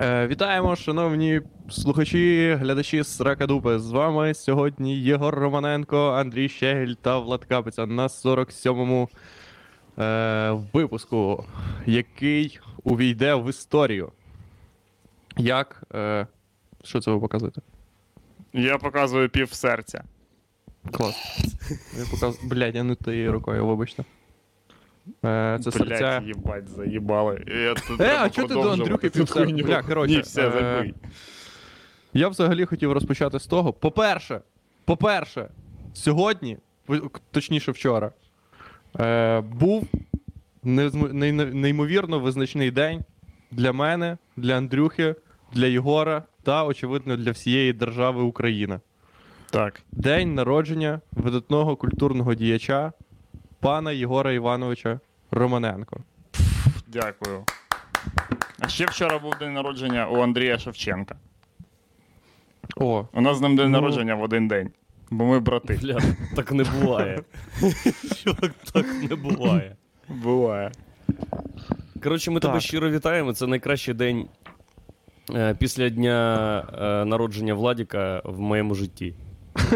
Е, вітаємо, шановні слухачі, глядачі з Ракадупи. З вами сьогодні Єгор Романенко, Андрій Щегель та Влад Капиця на 47-му е, випуску, який увійде в історію. Як. Е, що це ви показуєте? Я показую пів серця. Клас. Я показ... Блядь, я не тією рукою, вибачте. Е, це серця. Блять, їбать, заїбали. Е, а чого ти до Андрюхи цю. Бля, коротше, Ні, все, е, забий. Я взагалі хотів розпочати з того. По-перше, по-перше, сьогодні, в- точніше вчора, е, був незм- ней- неймовірно визначний день для мене, для Андрюхи, для Єгора та, очевидно, для всієї держави Україна. Так. День народження видатного культурного діяча пана Єгора Івановича Романенко. Дякую. А ще вчора був день народження у Андрія Шевченка. О, У нас з ним день Ну. народження в один день. Бо ми брати. Бля, так не буває. Чувак, так не буває. Буває. Коротше, ми Так. тебе щиро вітаємо. Це найкращий день е, після дня е, народження Владіка в моєму житті.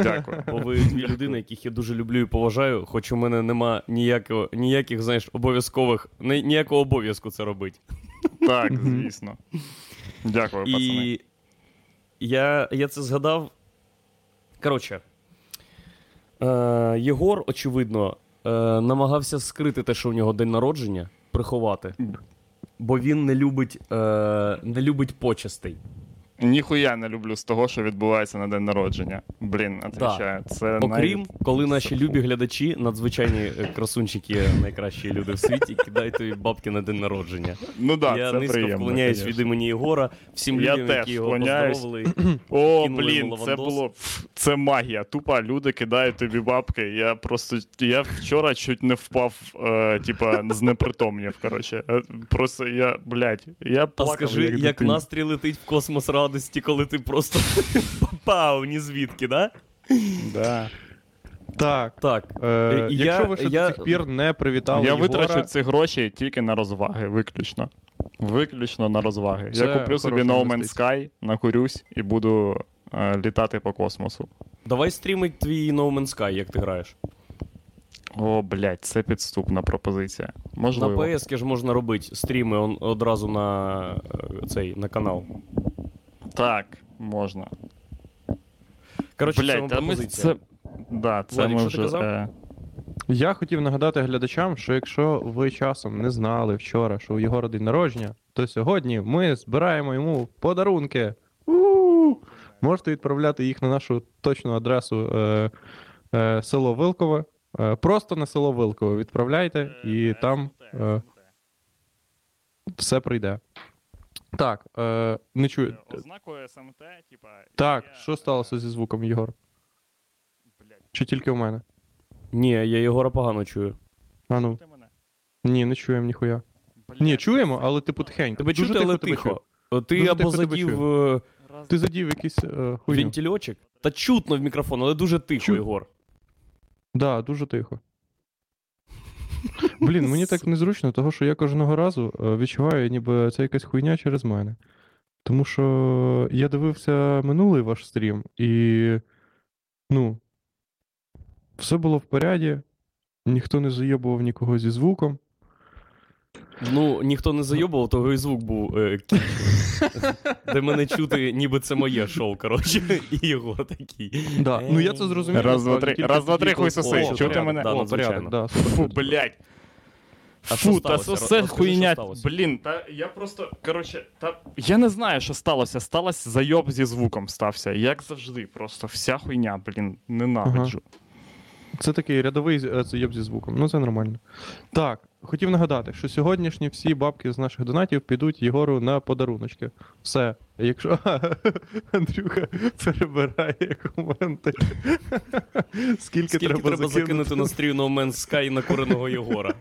Дякую. Бо ви дві людини, яких я дуже люблю і поважаю, хоч у мене нема ніякого, ніяких, знаєш, обов'язкових, ні- ніякого обов'язку це робити. Так, звісно. Дякую, пацани. І я, я це згадав. Коротше, е, Єгор, очевидно, е, намагався скрити те, що у нього день народження, приховати. Бо він не любить, е, не любить почестей. Ніхуя не люблю з того, що відбувається на день народження. Блін, отвечаю. Це Окрім, най... коли наші любі глядачі, надзвичайні е, красунчики, найкращі люди в світі, кидають тобі бабки на день народження. Ну да, я це низько приємно, вклоняюсь конечно. від імені Єгора, всім Я людям, теж які його вклоняюсь. поздоровили. О, блін, це було це магія. Тупа люди кидають тобі бабки. Я просто я вчора чуть не впав, е, типа, знепритомнів. Коротше, Е, просто я, блядь, я А скажи, як, дитина. настрій летить в космос радості, коли ти просто попав ні звідки, да? Да. так. Так. Е, Е, я- якщо ви ще я- до сих пір не привітали Я Єгора, витрачу ці гроші тільки на розваги, виключно. Виключно на розваги. Це я куплю собі No Man's. Sky, накурюсь і буду е, літати по космосу. Давай стрімить твій No Man's Sky, як ти граєш. О, блядь, це підступна пропозиція. На Можливо. PS ж можна робити стріми одразу на е, цей на канал. Так, можна. Коротше, це Блядь, вам та ми це. Да, це Владик, ми що ти вже. казав? Е... Я хотів нагадати глядачам, що якщо ви часом не знали вчора, що у Єгора день народження, то сьогодні ми збираємо йому подарунки. У-у-у! Можете відправляти їх на нашу точну адресу е, е, село Вилкове. Е, просто на село Вилкове відправляйте, і там е, все прийде. Так, е, не чую. Ознакою СМТ, типа. Так, є, що сталося зі звуком, Єгор? Блядь, Чи тільки у мене? Ні, я Єгора погано чую. А ну, ти мене? ні, не чуємо ніхуя. Блядь, Ні, чуємо, але типу тихенько. Тебе Дуже чути, але тебе чую. тихо. Ти Дуже або тихо тебе задів е, раз- Ти задів якийсь е, хуйню. вентильочок, та чутно в мікрофон, але дуже тихо, Чу- Єгор. Да, дуже тихо. Блін, мені так незручно, того що я кожного разу е, відчуваю, ніби це якась хуйня через мене. Тому що я дивився минулий ваш стрім, і. Ну. Все було в поряді, ніхто не зайобував нікого зі звуком. Ну, ніхто не зайобував, того і звук був е. Де мене чути, ніби це моє шоу, коротше, і Єгор такий. Да. Ну я це зрозумів. Раз, два, три. Раз, два, три, хуй соси. Чути мене? Да, О, порядок, да. Фу, блядь. А Фу, та це хуйня. Блін, та я просто, коротше, та я не знаю, що сталося. Сталося зайоб зі звуком стався. Як завжди, просто вся хуйня, блін, ненавиджу. Це такий рядовий е, зайоб зі звуком. Ну, це нормально. Так, хотів нагадати, що сьогоднішні всі бабки з наших донатів підуть Єгору на подаруночки. Все. Якщо Андрюха перебирає коменти. Скільки, Скільки треба, закинути? закинути на стрій No Man's Sky на куреного Єгора?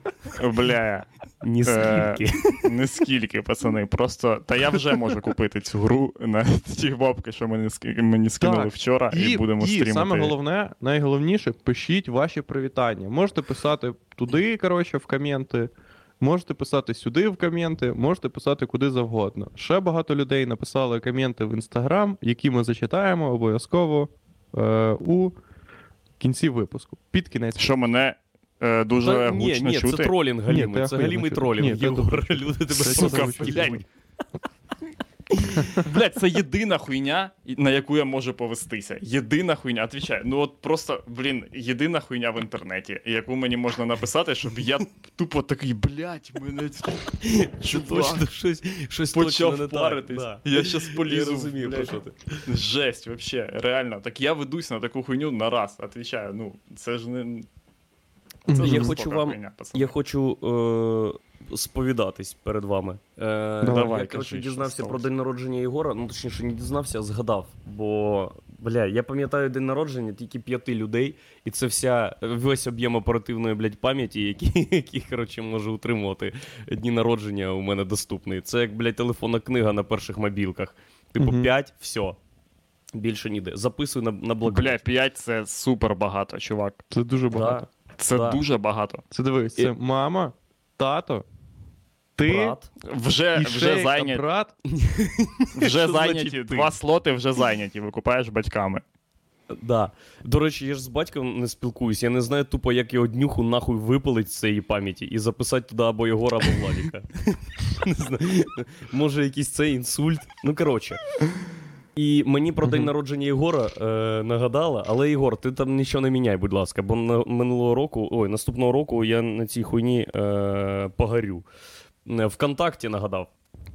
Бля, Ні Е, скільки. пацани. Просто. Та я вже можу купити цю гру на ті бабки, що мені, ски- мені скинули Так, вчора, і, І, будемо і стрімити. саме головне, найголовніше, пишіть ваші привітання. Можете писати туди, коротше, в коменти. Можете писати сюди в коменти, можете писати куди завгодно. Ще багато людей написали коменти в інстаграм, які ми зачитаємо обов'язково е, у кінці випуску. Під кінець. Що мене е, дуже Та, ні, гучно ні, чути. це тролінг Ні, галімий. Це галімий тролінг. Ні, Єгор, добре люди тебе сука Блядь, це єдина хуйня, на яку я можу повестися. Єдина хуйня, отвічаю. Ну от просто, блін, єдина хуйня в інтернеті, яку мені можна написати, щоб я тупо такий, блядь, мене чувак точно щось, щось точно почав не паритись. так. Я щас Я полізу. розумію, про блядь. що ти. Жесть, вообще, реально. Так я ведусь на таку хуйню на раз, отвічаю. Ну, це ж не. Це Я жорстока хочу вам- хуйня, пацани. Я хочу е, сповідатись перед вами. Е, Давай, я кажи, коротше, що дізнався про сталося. день народження Єгора. Ну, точніше, не дізнався, а згадав. Бо, бля, я пам'ятаю день народження тільки п'яти людей, і це вся весь об'єм оперативної, блядь, пам'яті, які, які коротше, можу утримувати дні народження у мене доступний. Це як, блядь, телефонна книга на перших мобілках. Типу, Мгм. 5, все. Більше ніде. Записуй на, на блокнот. Бля, 5 це супер багато, чувак. Це дуже Да. багато. Це Да. дуже багато. Це дивись, це І- мама, тато, ти Брат. Вже, і вже зайняті, брат. вже зайняті, два слоти вже зайняті, викупаєш батьками. Да. До речі, я ж з батьком не спілкуюсь. Я не знаю тупо, як його днюху нахуй випалить з цієї пам'яті і записати туди або Єгора, або Владіка. Не знаю. Може, якийсь цей інсульт. Ну, коротше. І мені про день народження Єгора е, нагадала, але Єгор, ти там нічого не міняй, будь ласка, бо на, минулого року, ой, наступного року я на цій хуйні е, погорю. Е, Вконтакті нагадав.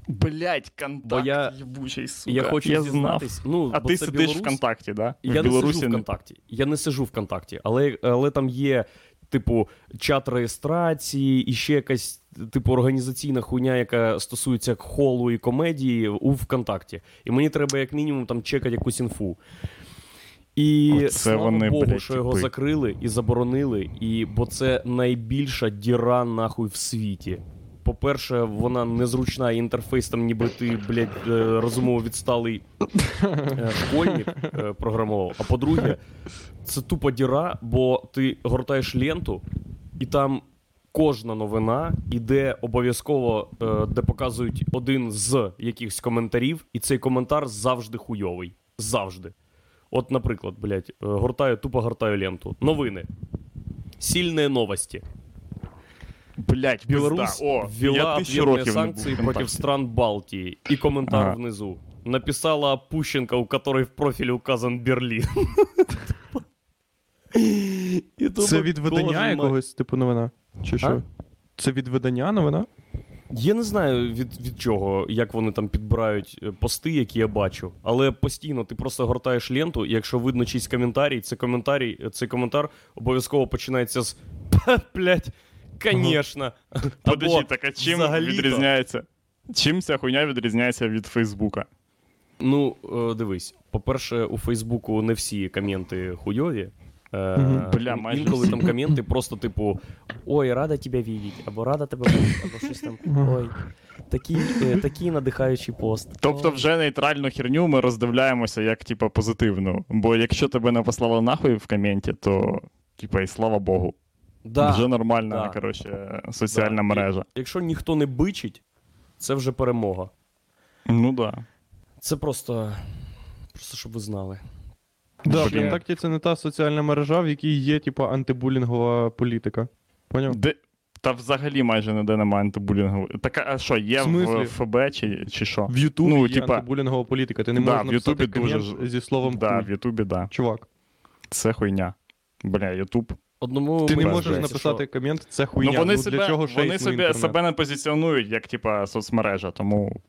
Блять, контакт я- єбучий, сука. Я хочу знав. дізнатись. Ну, А бо ти це сидиш Білорусь. ВКонтакті, да? Я в не сижу в ВКонтакті. Я не сижу в ВКонтакті, але, але там є, типу, чат реєстрації і ще якась, типу, організаційна хуйня, яка стосується холу і комедії у ВКонтакті. І мені треба, як мінімум, там чекати якусь інфу. І Оце слава вони, Богу, блядь, що його типи. закрили і заборонили, і, бо це найбільша діра нахуй в світі. По-перше, вона незручна, інтерфейс там ніби ти, блядь, е, розумово відсталий е, школьник е, програмував. А по-друге, це тупо діра, бо ти гортаєш ленту, і там кожна новина іде обов'язково, де показують один з якихось коментарів, і цей коментар завжди хуйовий. Завжди. От, наприклад, блядь, гортаю, тупо гортаю ленту. Новини. Сильные новости. Блять. О, ввела років санкции против стран Балтии. И комментар Ага. внизу. Написала Пущенко, у которой в профиле указан Берлин. І Це від видання якогось, типу, новина? Чи що? Це від видання новина? Я не знаю від, від чого, як вони там підбирають е, пости, які я бачу. Але постійно ти просто гортаєш ленту, і якщо видно чийсь коментарій, це коментарій, цей коментар обов'язково починається з «Ха, блядь, конечно. Подожди, так а чим відрізняється? Чим ця хуйня відрізняється від Фейсбука? Ну, е, дивись, по-перше, у Фейсбуку не всі коменти хуйові. Е. Бля, майже інколи там коменти просто типу: Ой, рада тебе видеть, або рада тебе бачити, або щось там. Ой, такий, е, такий надихаючий пост. Тобто, Ой. вже нейтральну херню ми роздивляємося як, типа, позитивну. Бо якщо тебе не послали нахуй в коменті, то, типа, і слава Богу. Да. Вже нормальна, да. коротше, соціальна Да. мережа. Якщо ніхто не бичить, це вже перемога. Ну да. Це просто. Просто щоб ви знали. Да, Блін. ВКонтакті це не та соціальна мережа, в якій є, типу, антибулінгова політика. Поняв? Де... Та взагалі майже ніде немає антибулінгу. Так, а що, є В в ФБ чи, чи що? В Ютубі Ну, є типа- антибулінгова політика. Ти не Да, можеш написати дуже зі словом Да, в Ютубі, да. Чувак, Це хуйня. Бля, Ютуб. Одному ти не можеш здається, написати комент, це хуйня. ну вони для себе, чого вони себе, себе не позиціонують як, типа, соцмережа, тому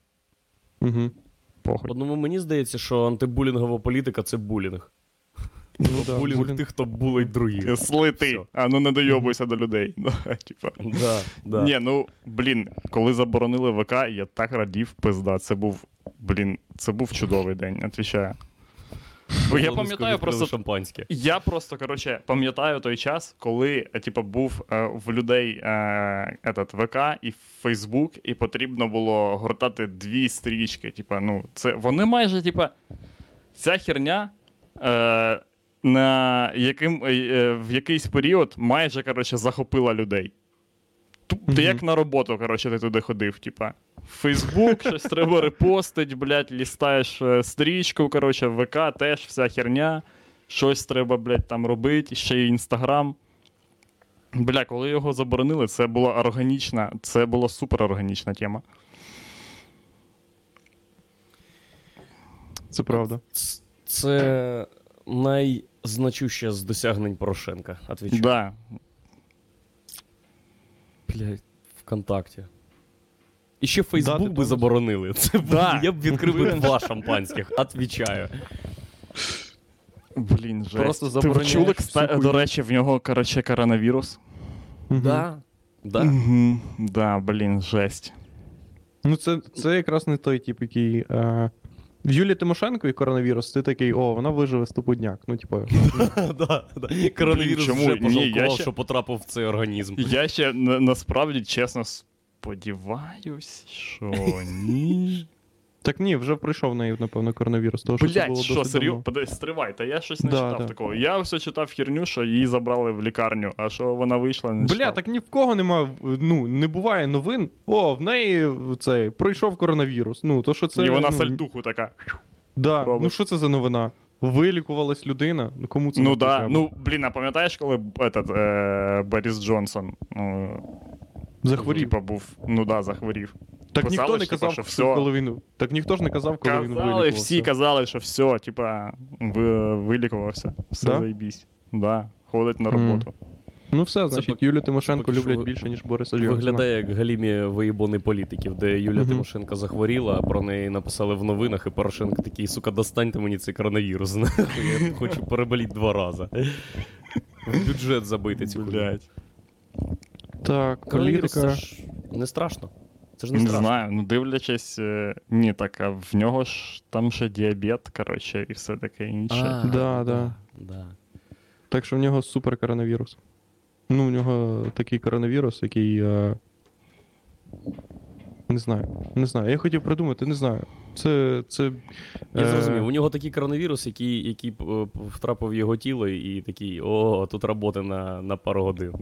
Угу. Похуй. Одному мені здається, що антибулінгова політика це булінг. Ну, да, булінг булінг. тих, хто булить других. Слитий. Всьо. А ну не дойобуйся до людей. Типа. Да, да. Ні, ну блін, коли заборонили ВК, я так радів, пизда. Це був, блін, це був чудовий день, отвічаю. Бо я пам'ятаю просто. шампанське. Я просто, коротше, пам'ятаю той час, коли е, типу, був е, в людей е, этот, ВК і Фейсбук, і потрібно було гортати дві стрічки. Типу, ну, це, вони майже, типу, ця херня е, на яким, е, в якийсь період майже коротше, захопила людей. Ти як на роботу, коротше, ти туди ходив, типа. Фейсбук, щось треба репостить, блядь, лістаєш е, стрічку, коротше, ВК теж вся херня. Щось треба, блядь, там робити, ще й інстаграм. Бля, коли його заборонили, це була органічна, це була супер органічна тема. Це правда. Це найзначуще з досягнень Порошенка. Отвічаю. Да. Блядь, ВКонтакті. І ще Фейсбук би заборонили. Це б- Да. я б відкрив би два шампанських. Отвічаю. Блін, жесть. Просто хуйню. до речі, в нього, коротше, коронавірус? Да. Да. Угу. Да, блін, жесть. Ну, це, це якраз не той тип, який. Е... В Юлі Тимошенко і коронавірус, ти такий, о, вона виживе ступудняк. Ну, типу. Коронавірус вже пожалкував, що потрапив в цей організм. Я ще насправді чесно сподіваюсь, що ні. Так ні, вже пройшов неї, напевно, коронавірус. Тому що це було що, серйозно? давно. Стривай, та я щось не Да, читав да. такого. Я все читав херню, що її забрали в лікарню, а що вона вийшла, не Бля, так ні в кого немає, ну, не буває новин. О, в неї цей пройшов коронавірус. Ну, то що це. І вона ну, сальтуху така. Да. робить. Ну що це за новина? Вилікувалась людина. Ну кому це Ну да. треба? Ну, блін, а пам'ятаєш, коли этот, е, Борис Джонсон е, захворів. типа, був, ну да, захворів. Так писали ніхто не ж, казав, що що всьо. коли він. Так ніхто ж не казав, коли він Казали, вилікувався. всі казали, що все, типа, ви, вилікувався. Все Да? заєбісь. Да, ходить на Мгм. роботу. Ну все, значить, пок- Юлію Тимошенко поки що люблять ви- більше, ніж Бориса Джонсона. Виглядає як галімі виїбони політиків, де Юлія Мгм. Тимошенко захворіла, а про неї написали в новинах, і Порошенко такий, сука, достаньте мені цей коронавірус. нахуй, Я хочу переболіти два рази. В бюджет забити цю хуйню. Блять. Так, політика. це ж не страшно. Це ж не Не страшно. знаю, ну дивлячись, е, ні, так, а в нього ж там ще діабет, коротше, і все таке інше. А, Да, да. да. Так що в нього супер коронавірус. Ну, в нього такий коронавірус, який. Е... Не знаю. Не знаю. Я хотів придумати, не знаю. Це. це Я е, зрозумів, у нього такий коронавірус, який, який втрапив в його тіло, і такий, о, тут роботи на, на пару годин.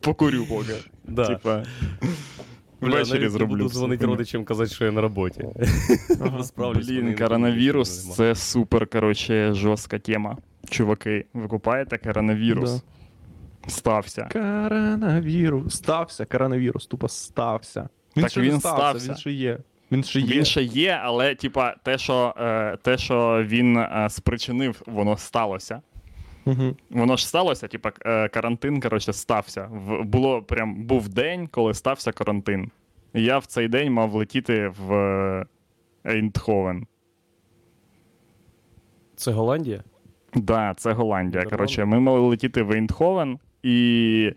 Покурю поки. Да. Типа. Бля, Ввечері навіть не зроблю. буду дзвонити родичам казати, що я на роботі. Ага. Справлюсь, вони Блін, не коронавірус що це супер, коротше, жорстка тема. Чуваки, ви купаєте коронавірус? Стався. Коронавірус. Стався, коронавірус, тупо стався. Він Так ще він не стався, стався. він ще є. Він ще є. Він ще є, але типа, те, що, е, те, що він е, спричинив, воно сталося. Угу. Воно ж сталося, типа, е, карантин, коротше, стався. В, було прям був день, коли стався карантин. І я в цей день мав летіти в е, Ейндховен. Це Голландія? Да, це Голландія. Коротше, ми мали летіти в Ейндховен, і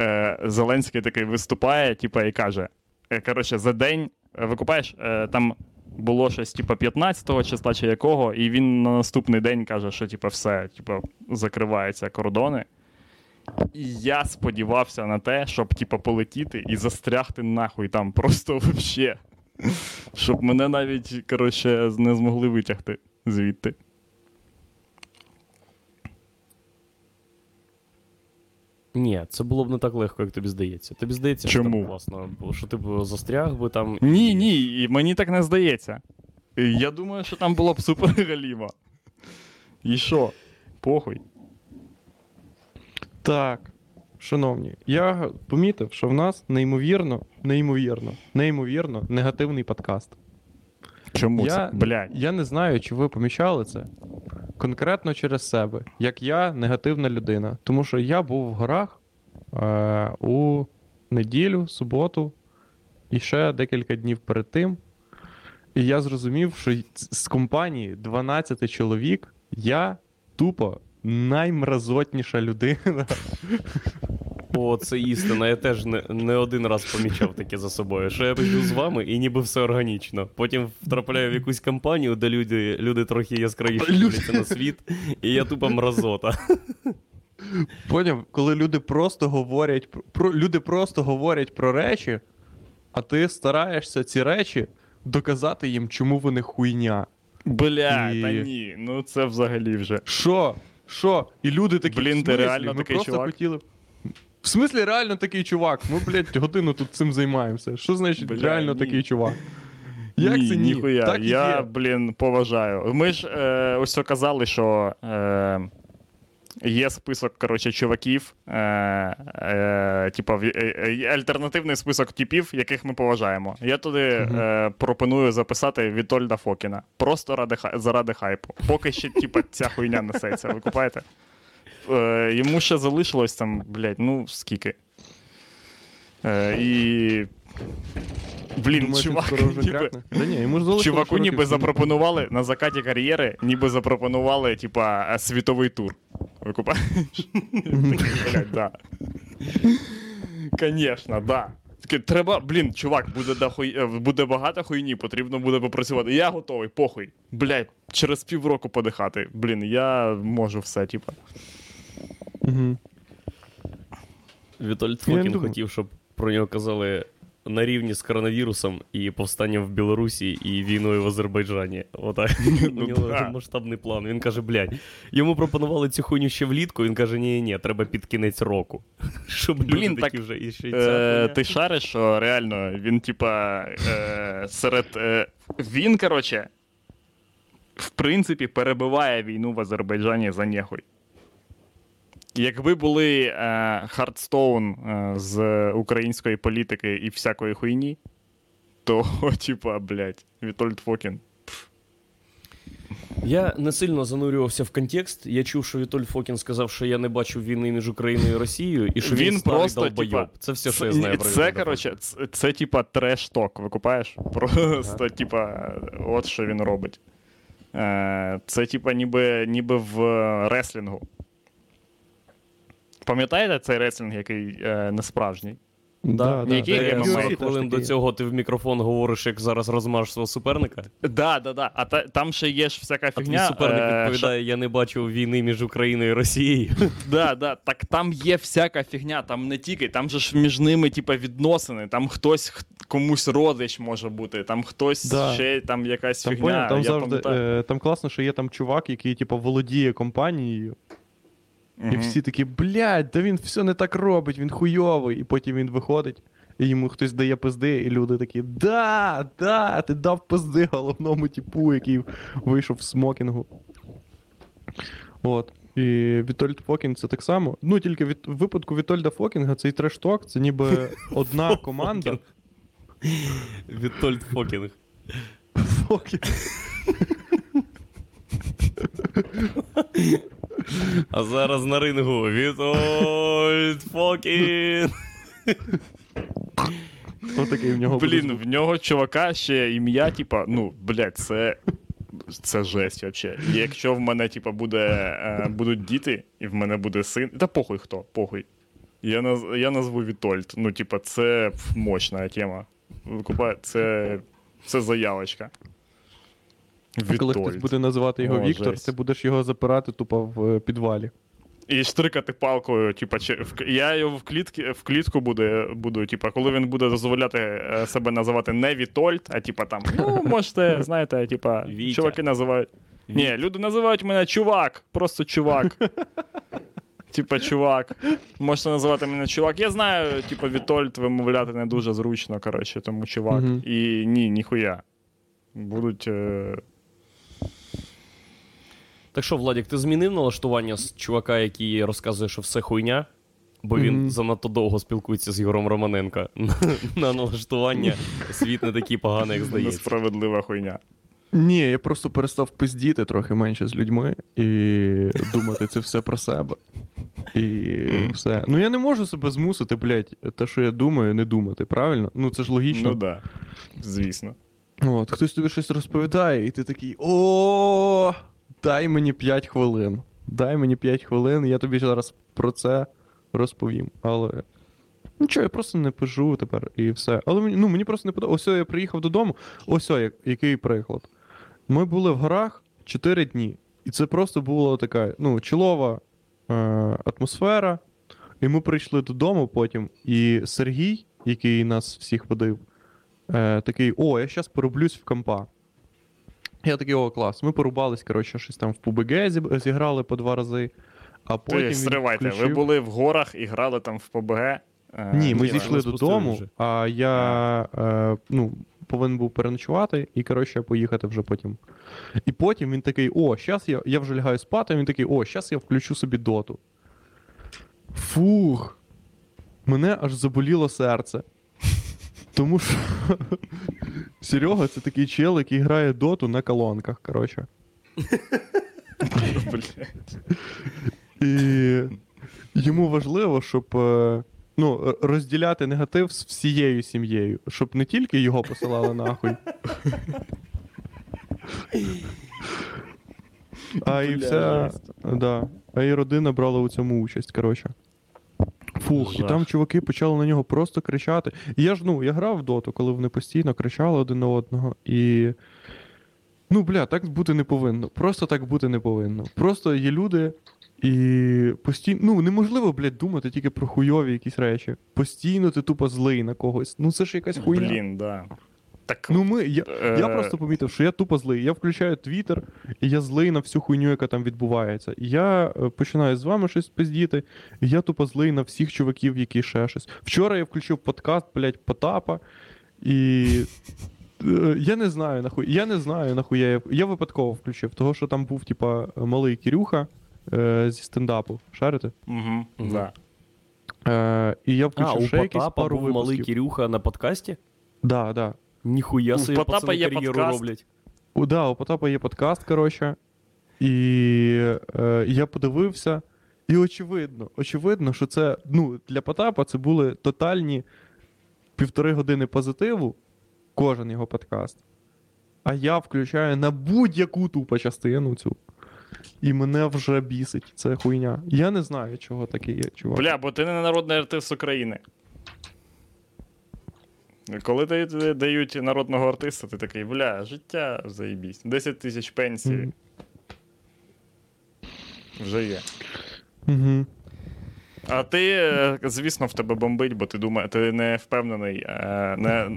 е, Зеленський такий виступає, типа, і каже: е, коротше, за день викупаєш, е, там було щось, типу, 15-го числа чи якого, і він на наступний день каже, що типу, все, типа, закриваються кордони. І я сподівався на те, щоб типу, полетіти і застрягти нахуй там просто вообще. Щоб мене навіть, коротше, не змогли витягти звідти. Ні, це було б не так легко, як тобі здається. Тобі здається, що Чому? так класно, що ти б застряг би там. Ні, ні, і мені так не здається. Я думаю, що там було б супер галімо. І що? Похуй. Так, шановні, я помітив, що в нас неймовірно, неймовірно, неймовірно негативний подкаст. Чому Я, це? Блядь. я не знаю, чи ви помічали це конкретно через себе, як я негативна людина. Тому що я був в горах е, у неділю, суботу і ще декілька днів перед тим. І я зрозумів, що з компанії 12 чоловік я тупо наймразотніша людина. О, це істина. Я теж не, не один раз помічав таке за собою. Що я біжу з вами і ніби все органічно. Потім втрапляю в якусь компанію, де люди, люди трохи яскравіше дивляться на світ, і я тупо мразота. Поняв, коли люди просто говорять про- люди просто говорять про речі, а ти стараєшся ці речі доказати їм, чому вони хуйня. Бля, І- та ні, ну це взагалі вже. Що? Що? І люди такі. Блін, «В ти реально Ми такий просто чувак?» хотіли. В смислі, реально такий чувак. Ми, блядь, годину тут цим займаємося. Що значить Бля, реально ні. такий чувак? Як ні, це ні? Ніхуя. Так і я, є. блін, поважаю. Ми ж е, ось казали, що е, є список, коротше, чуваків, е, е, типа, е, е, альтернативний список типів, яких ми поважаємо. Я туди е, пропоную записати Вітольда Фокіна. Просто ради, заради хайпу. Поки ще, типа, ця хуйня несеться. Ви купаєте? Е, йому ще залишилось там, блядь, ну скільки. Е, і. Блін, він чувак, скоро вже ніби, крякне? Да ні, йому ж залишилось чуваку років ніби сім. запропонували на закаті кар'єри, ніби запропонували, типа, е, світовий тур. Купаєш? Блядь, да. Конечно, да. Таке, треба, блін, чувак, буде, да хуй, е, буде багато хуйні, потрібно буде попрацювати. Я готовий, похуй. Блядь, через півроку подихати. Блін, я можу все, типа. Мгм. Вітольд Фокін хотів, щоб про нього казали на рівні з коронавірусом і повстанням в Білорусі і війною в Азербайджані. Отак. У Ну нього масштабний план. Він каже, блядь, йому пропонували цю хуйню ще влітку. Він каже, ні, ні, треба під кінець року. Щоб Блін, люди так, такі вже і ще ця Е, ти шариш, що реально він, типа, е, серед. Е, він, короче, в принципі, перебиває війну в Азербайджані за нехуй. Якби були е, Hearthstone е, з української політики і всякої хуйні, то, типа, блядь, Вітольд Фокін. Я не сильно занурювався в контекст. Я чув, що Вітольд Фокін сказав, що я не бачив війни між Україною і Росією, і що він, Він старий просто, типа, Це все, що я знаю про Це, короче, це, це типа треш-ток, викупаєш? Просто, типа, от що він робить. Е, це, типа, ніби, ніби в реслінгу. Пам'ятаєте цей реслінг, який е, не справжній? Да, да. Який? 40 теж хвилин до цього ти в мікрофон говориш, як зараз розмажеш свого суперника. Да, да, да. А та, там ще є ж всяка А твій фігня. суперник е, відповідає: я не бачив війни між Україною і Росією. Да, да, так там є всяка фігня, там не тільки, там же ж між ними, типа, відносини, там хтось х- комусь родич може бути, там хтось Да. ще там якась Там, фігня. там я завжди е, там класно, що є там чувак, який типу, володіє компанією, і всі такі, блядь, да він все не так робить, він хуйовий. І потім він виходить, і йому хтось дає пизди, і люди такі, да, да, ти дав пизди головному типу, який вийшов в смокінгу. От. І Вітольд Фокін це так само. Ну, тільки від, в випадку Вітольда Фокінга цей trash talk, це ніби одна команда. Вітольд Фокінг. Фокін. А зараз на рингу Вітольд Фокін. Отакий в нього буде Блін, в нього чувака ще ім'я, типа, ну, блядь, це. Це жесть вообще. І Якщо в мене, типа, буде, е, будуть діти, і в мене буде син. Та похуй хто, похуй. Я, наз, я назву Вітольд. Ну, типа, це мощна тема. Це, це заявочка. А коли хтось буде називати його О, Віктор, жесть. ти будеш його запирати тупо в е, підвалі. І штрикати палкою, типа, чи, в, я його в, клітки, в клітку буду, буду, типа, коли він буде дозволяти е, себе називати не Вітольд, а типа там, ну, можете, знаєте, типа, чуваки називають. Ні, люди називають мене чувак, просто чувак. Типа, чувак. Можете називати мене чувак. Я знаю, типа, Вітольд вимовляти не дуже зручно, коротше, тому чувак. І ні, ніхуя. Будуть. Е... Так що, Владік, ти змінив налаштування з чувака, який розказує, що все хуйня? Бо він занадто довго спілкується з Ігорем Романенко. На налаштування світ не такий поганий, як здається. Несправедлива хуйня. Ні, я просто перестав пиздіти трохи менше з людьми і думати це все про себе. І все. Ну я не можу себе змусити, блядь, те, що я думаю, не думати, правильно? Ну це ж логічно. Ну да. Звісно. От, хтось тобі щось розповідає, і ти такий: о, дай мені 5 хвилин. Дай мені 5 хвилин, я тобі зараз про це розповім. Але. Нічого, я просто не пижу тепер і все. Але мені, ну, мені просто не подобається. Ось я приїхав додому. Ось як, який приклад. Ми були в горах 4 дні. І це просто була така, ну, чолова е- атмосфера. І ми прийшли додому потім. І Сергій, який нас всіх водив, е, такий: о, я зараз пороблюсь в компа. Я такий, о, клас. Ми порубались, коротше, щось там в PUBG зіграли по два рази. А потім є, він стривайте, ви були в горах і грали там в ПБГ. Е, Ні, ми зійшли додому, а я е, ну, повинен був переночувати і, коротше, поїхати вже потім. І потім він такий: о, щас я, я вже лягаю спати, він такий, о, щас я включу собі доту. Фух. Мене аж заболіло серце. Тому що Серега це такий чел, який грає доту на колонках, коротше. І йому важливо, щоб е, ну, розділяти негатив з всією сім'єю, щоб не тільки його посилали нахуй. А і вся. Да, а і родина брала у цьому участь, коротше. Фух, і там чуваки почали на нього просто кричати. І я ж ну, я грав в доту, коли вони постійно кричали один на одного. І. Ну, бля, так бути не повинно. Просто так бути не повинно. Просто є люди, і постійно. Ну, неможливо, блядь, думати тільки про хуйові якісь речі. Постійно ти тупо злий на когось. Ну це ж якась хуйня. Блін, да. Так, Ну, ми, я, я е, просто помітив, що я тупо злий. Я включаю Твіттер, і я злий на всю хуйню, яка там відбувається. І я е, починаю з вами щось пиздіти, і я тупо злий на всіх чуваків, які ще щось. Вчора я включив подкаст, блядь, Потапа, і. е, Я не знаю нахуй. Я не знаю нахуя. Я, я випадково включив, того що там був, типа, малий Кирюха е, зі стендапу. Шарите? Угу, да. Е, і я А, включив у ще якісь пару був малий випусків. Кирюха на подкасті? Да, да. Ніхуя собі Потапа пацани є кар'єру подкаст. роблять. У, да, у Потапа є подкаст, коротше. І е, я подивився. І очевидно, очевидно, що це ну, для Потапа це були тотальні півтори години позитиву, кожен його подкаст. А я включаю на будь-яку тупо частину цю. І мене вже бісить. Це хуйня. Я не знаю, чого таке є, чувак. Бля, бо ти не народний артист України. Коли дають, дають народного артиста, ти такий, бля, життя заєбісь. 10 тисяч пенсій. Мгм. Вже є. Угу. А ти, е, звісно, в тебе бомбить, бо ти думаєш, ти не впевнений е, не,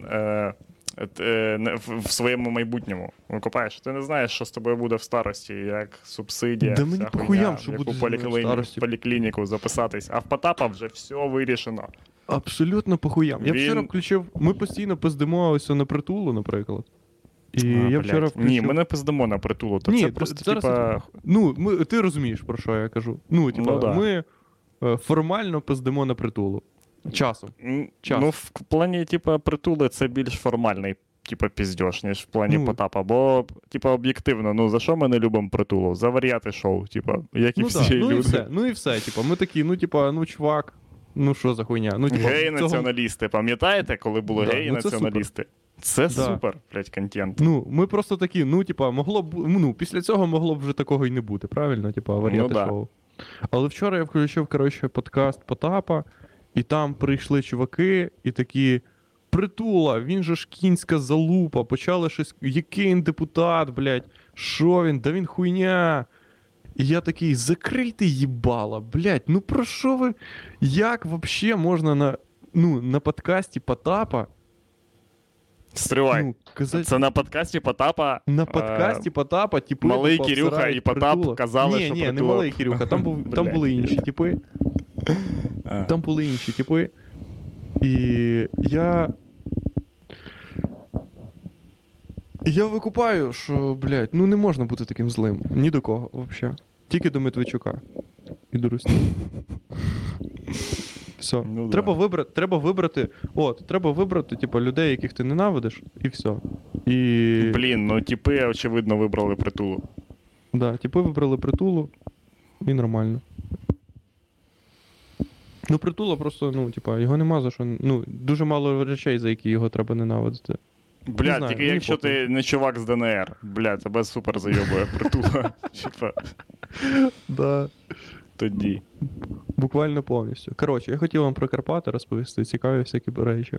е, не, в, своєму майбутньому. Викупаєш, ти не знаєш, що з тобою буде в старості, як субсидія. Да вся хуйня, що буде яку зі в поліклініку записатись. А в Потапа вже все вирішено. Абсолютно похуям. Я Він- вчора включив. Ми постійно пиздимо ось на притулу, наприклад. І А, я блядь. вчора включив. Ні, ми не пиздимо на притулу. То Ні, це т- просто, зараз типа. Ну, ми, ти розумієш, про що я кажу. Ну, типа, Ну, да. ми е, формально пиздимо на притулу. Часом. м, час. Ну, в плані, типа, притули це більш формальний. Типа піздьош, ніж в плані Ну. Потапа. Бо, типа, об'єктивно, ну за що ми не любимо притулу? За варіати шоу, типа, як і Ну, всі да. ну люди. і все. Ну і все. Типа, ми такі, ну, типа, ну, чувак, ну що за хуйня? Ну, типа, цього... Геї-націоналісти, пам'ятаєте, коли були Да, ну, це геї-націоналісти? Це Да. супер, блядь, контент. Ну, ми просто такі, ну, типа, могло б. Ну, після цього могло б вже такого й не бути, правильно? Типа, варіати Ну, да. шоу. Але вчора я включив, коротше, подкаст Потапа, і там прийшли чуваки і такі. Притула, він же ж кінська залупа, почали щось. Який він депутат, блядь? Що він? Да він хуйня. І я такий, закрийте їбала, блядь, ну про що ви? Як вообще можна на, ну, на подкасті Потапа Стривай. ну, казати, Це на подкасті Потапа. на е, подкасті Потапа, типи, малий типу, Кирюха і Потап казали, ні, що ні, не малий Кирюха, там, був, там були інші типи. Там були інші типи. І я. Я викупаю, що, блядь, ну не можна бути таким злим. Ні до кого, взагалі. Тільки до Медведчука. І до Русні. Все. Ну да. треба, вибрати, треба вибрати. От, треба вибрати, типу, людей, яких ти ненавидиш, і все. І. Блін, ну типи, очевидно, вибрали притулу. Да, типи вибрали притулу, і нормально. Ну, притула просто, ну, типа, його нема за що. Ну, дуже мало речей, за які його треба ненавидити. Бля, знаю, тільки якщо ти не чувак з ДНР. Бля, тебе супер зайобує притула. Да. тоді. Буквально повністю. Коротше, я хотів вам про Карпати розповісти, цікаві всякі речі.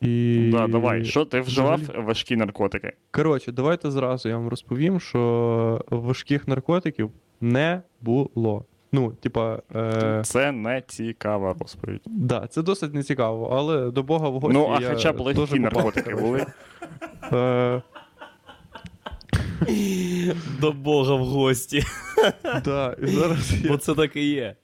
І... Да, давай. Що ти вживав взагалі- важкі наркотики? Коротше, давайте зразу я вам розповім, що важких наркотиків не було. Ну, типа, е... Це не цікава розповідь. да, це досить нецікаво, але до Бога в гості. Ну, а я хоча б легкі наркотики були. Е... До Бога в гості. Да, і зараз я Бо це так і є.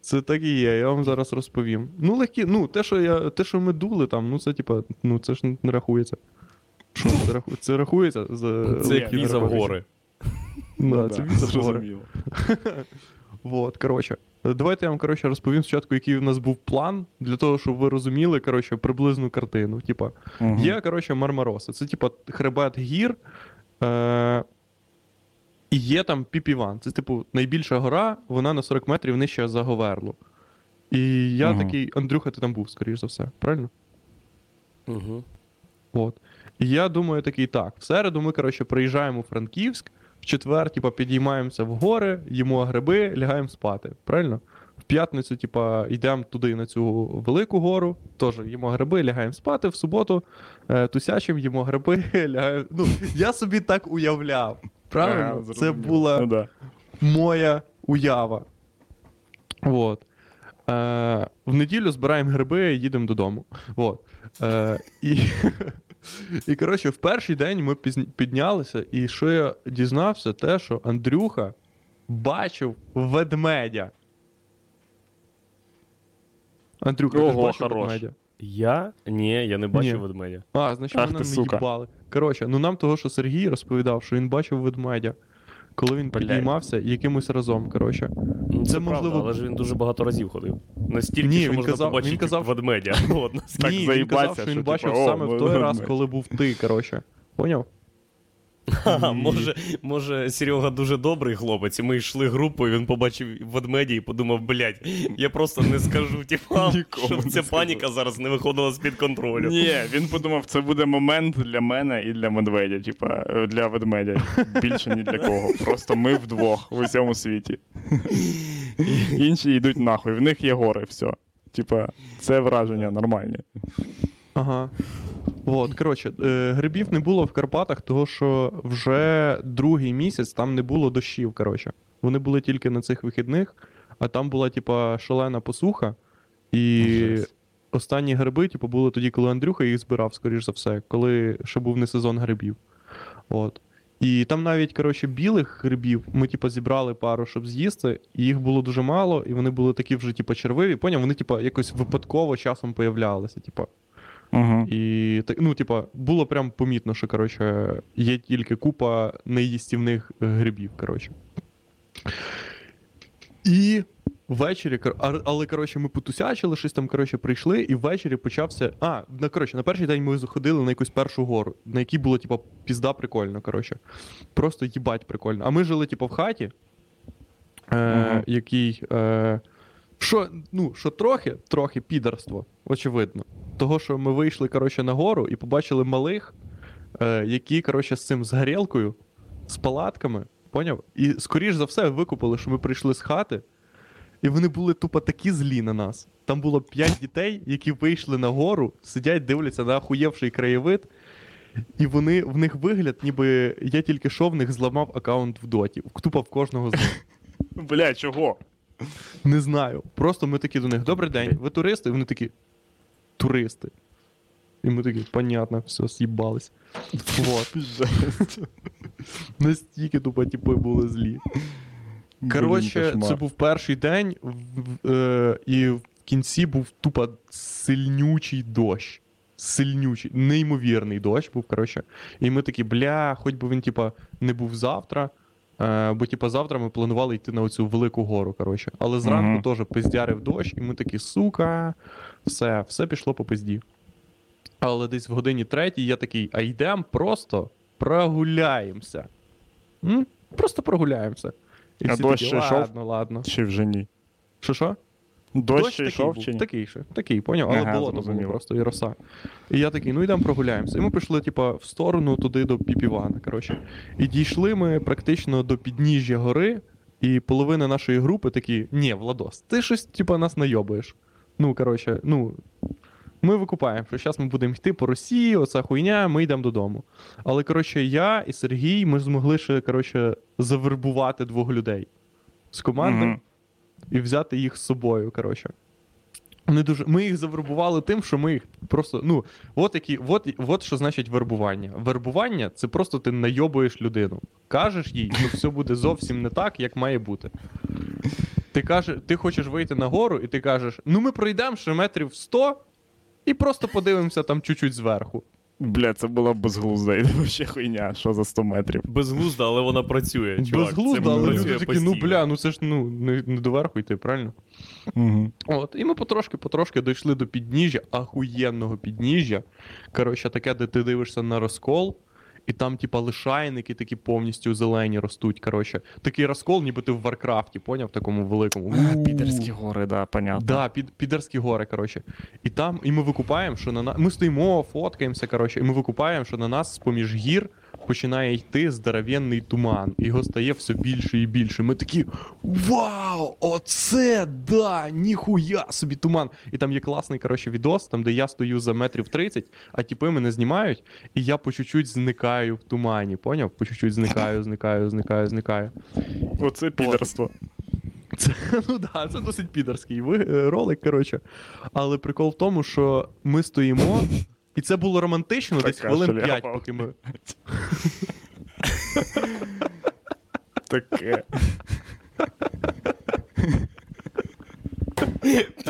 Це так і є, я вам зараз розповім. Ну, легкі, ну, те, що я, те, що ми дули там, ну це типа, ну це ж не рахується. Що це рахується? Це рахується за Це як віза в гори. Да, це віза в гори. Вот, коротше. Давайте я вам коротше, розповім спочатку, який у нас був план, для того, щоб ви розуміли коротше, приблизну картину. Типа, Мгм. Є, коротше, Мармароса. Це типа хребет гір. Е- і є там Піпіван. Це, типу, найбільша гора, вона на 40 метрів нижче за Говерлу. І я Мгм. такий, Андрюха, ти там був, скоріш за все, правильно? Угу. От. І я думаю, такий, так. В середу ми, коротше, приїжджаємо у Франківськ, в четвер, типа, підіймаємося в гори, їмо гриби, лягаємо спати. Правильно? В п'ятницю, типа, йдемо туди на цю велику гору, теж їмо гриби, лягаємо спати. В суботу е, тусячим, їмо гриби, лягаємо. Ну, я собі так уявляв. Правильно? Ага, Це була Ну, да. моя уява. От. Е, в неділю збираємо гриби і їдемо додому. От. Е, і, і коротше, в перший день ми піднялися, і що я дізнався, те, що Андрюха бачив ведмедя. Андрюха, ти ж бачив хорош. ведмедя? Я? Ні, я не бачив Ні. ведмедя. А, значить, Ах ти, не сука. їбали. Коротше, ну нам того, що Сергій розповідав, що він бачив ведмедя, коли він Блядь. підіймався якимось разом. Коротше. Ну, Це, Це, можливо... можливо- але ж він дуже багато разів ходив. Настільки, Ні, що він можна казав- побачити він казав- ведмедя. От, наскільки. Так Ні, він заїбаться, казав, що він що, бачив о, саме в ми- той раз, коли був ти, коротше. Поняв? Ха, може, може, Серега дуже добрий хлопець, і ми йшли групою, він побачив ведмедя і подумав, блядь, я просто не скажу Нікому щоб ця паніка зараз не виходила з-під контролю. Ні, він подумав, це буде момент для мене і для медведя, типа, е, для ведмедя. Більше ні для кого. Просто ми вдвох в усьому світі. Інші йдуть нахуй, в них є гори, все. Типа, це враження нормальні. Ага. От, коротше, е, грибів не було в Карпатах, того що вже другий місяць там не було дощів, коротше. Вони були тільки на цих вихідних, а там була, типа, шалена посуха. І Жесть. останні гриби, типу, були тоді, коли Андрюха їх збирав, скоріш за все, коли ще був не сезон грибів. От. І там навіть, коротше, білих грибів ми, типу, зібрали пару, щоб з'їсти, і їх було дуже мало, і вони були такі вже, типу, червиві. Поняв? Вони, типу, якось випадково часом появлялися. Типу. Угу. І так, ну, типа, було прям помітно, що коротше, є тільки купа неїстівних грибів. коротше. І ввечері, але коротше, ми потусячили, щось там коротше, прийшли, і ввечері почався. А, на, коротше, на перший день ми заходили на якусь першу гору, на якій було, типа, пізда прикольно, коротше. Просто їбать прикольно. А ми жили, типу, в хаті, е, який. Е, що, ну, що трохи, трохи підарство, очевидно. Того, що ми вийшли, коротше, на гору і побачили малих, е, які, коротше, з цим з горілкою, з палатками, поняв? І, скоріш за все, викупили, що ми прийшли з хати, і вони були тупо такі злі на нас. Там було п'ять дітей, які вийшли на гору, сидять, дивляться на ахуєвший краєвид, і вони, в них вигляд, ніби я тільки що в них зламав аккаунт в доті. Тупо в кожного з них. Бля, чого? Не знаю. Просто ми такі до них: добрий день, ви туристи? І вони такі. Туристи. І ми такі, понятно, все, з'їбались. Вот. Настільки тупо типи були злі. Коротше, це був перший день, е, і в кінці був тупо сильнючий дощ. Сильнючий, неймовірний дощ був, коротше. І ми такі, бля, хоч би він, типа, не був завтра. Е, бо, типу, завтра ми планували йти на оцю велику гору, коротше. Але зранку теж пиздярив дощ, і ми такі, сука, все, все пішло по пизді. Але десь в годині третій я такий, а йдемо просто прогуляємося. М? Просто прогуляємося. І А всі дощ такі, ще йшов? ладно, ладно. Чи вже ні? Що що? Дощ, ще такий йшов був, чи ні? такий ще, такий, поняв, але Ага, було то було зрозуміло. просто і роса. І я такий, ну йдемо прогуляємося. І ми пішли, типа, в сторону туди до Піпівана. Коротше. І дійшли ми практично до підніжжя гори, і половина нашої групи такі: ні, Владос, ти щось, типа, нас найобуєш. Ну, коротше, ну. Ми викупаємо, що зараз ми будемо йти по Росії, оця хуйня, ми йдемо додому. Але, коротше, я і Сергій, ми змогли ще, коротше, завербувати двох людей з команди Мгм. І взяти їх з собою, коротше. Вони дуже. Ми їх завербували тим, що ми їх просто. Ну, от які, от, от що значить вербування. Вербування це просто ти найобуєш людину. Кажеш їй, що все буде зовсім не так, як має бути. Ти кажеш, ти хочеш вийти на гору, і ти кажеш: ну ми пройдемо ще метрів 100 і просто подивимося там чуть-чуть зверху. Бля, це була безглузда і вообще хуйня, що за 100 метрів. Безглузда, але вона працює. Чувак. Безглузда, Це але люди такі, ну бля, ну це ж ну не, не доверху йти, правильно? Угу. От, і ми потрошки-потрошки дійшли до підніжжя, ахуєнного підніжжя. Коротше, таке, де ти дивишся на розкол, і там, типа, лишайники такі повністю зелені ростуть. Коротше, такий розкол, ніби ти в Варкрафті, поняв, такому великому. Підерські гори, да, понятно. Да, під, підерські гори, коротше. І там, і ми викупаємо, що на нас. Ми стоїмо, фоткаємося, коротше, і ми викупаємо, що на нас з-поміж гір починає йти здоровенний туман. Його стає все більше і більше. Ми такі. Вау! Оце да! Ніхуя собі туман! І там є класний, коротше, відос, там, де я стою за метрів 30, а тіпи мене знімають, і я по чуть-чуть зникаю в тумані. Поняв? По чуть-чуть зникаю, зникаю, зникаю, зникаю. Оце підерство. Це, ну да, це досить підерський е, ролик, коротше. Але прикол в тому, що ми стоїмо, і це було романтично десь хвилин шляпа. 5, поки ми. Таке.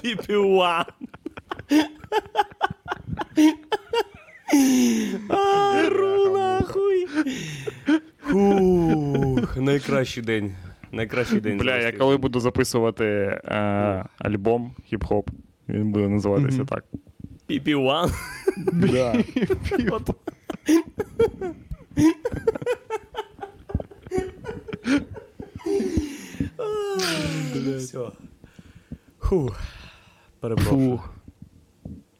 Піпіуан. А, ру нахуй. Фух, найкращий день. Найкращий день. Бля, я коли буду записувати е, альбом хіп-хоп, він буде називатися так. Піпіуан. Да. Все. Перепрошую.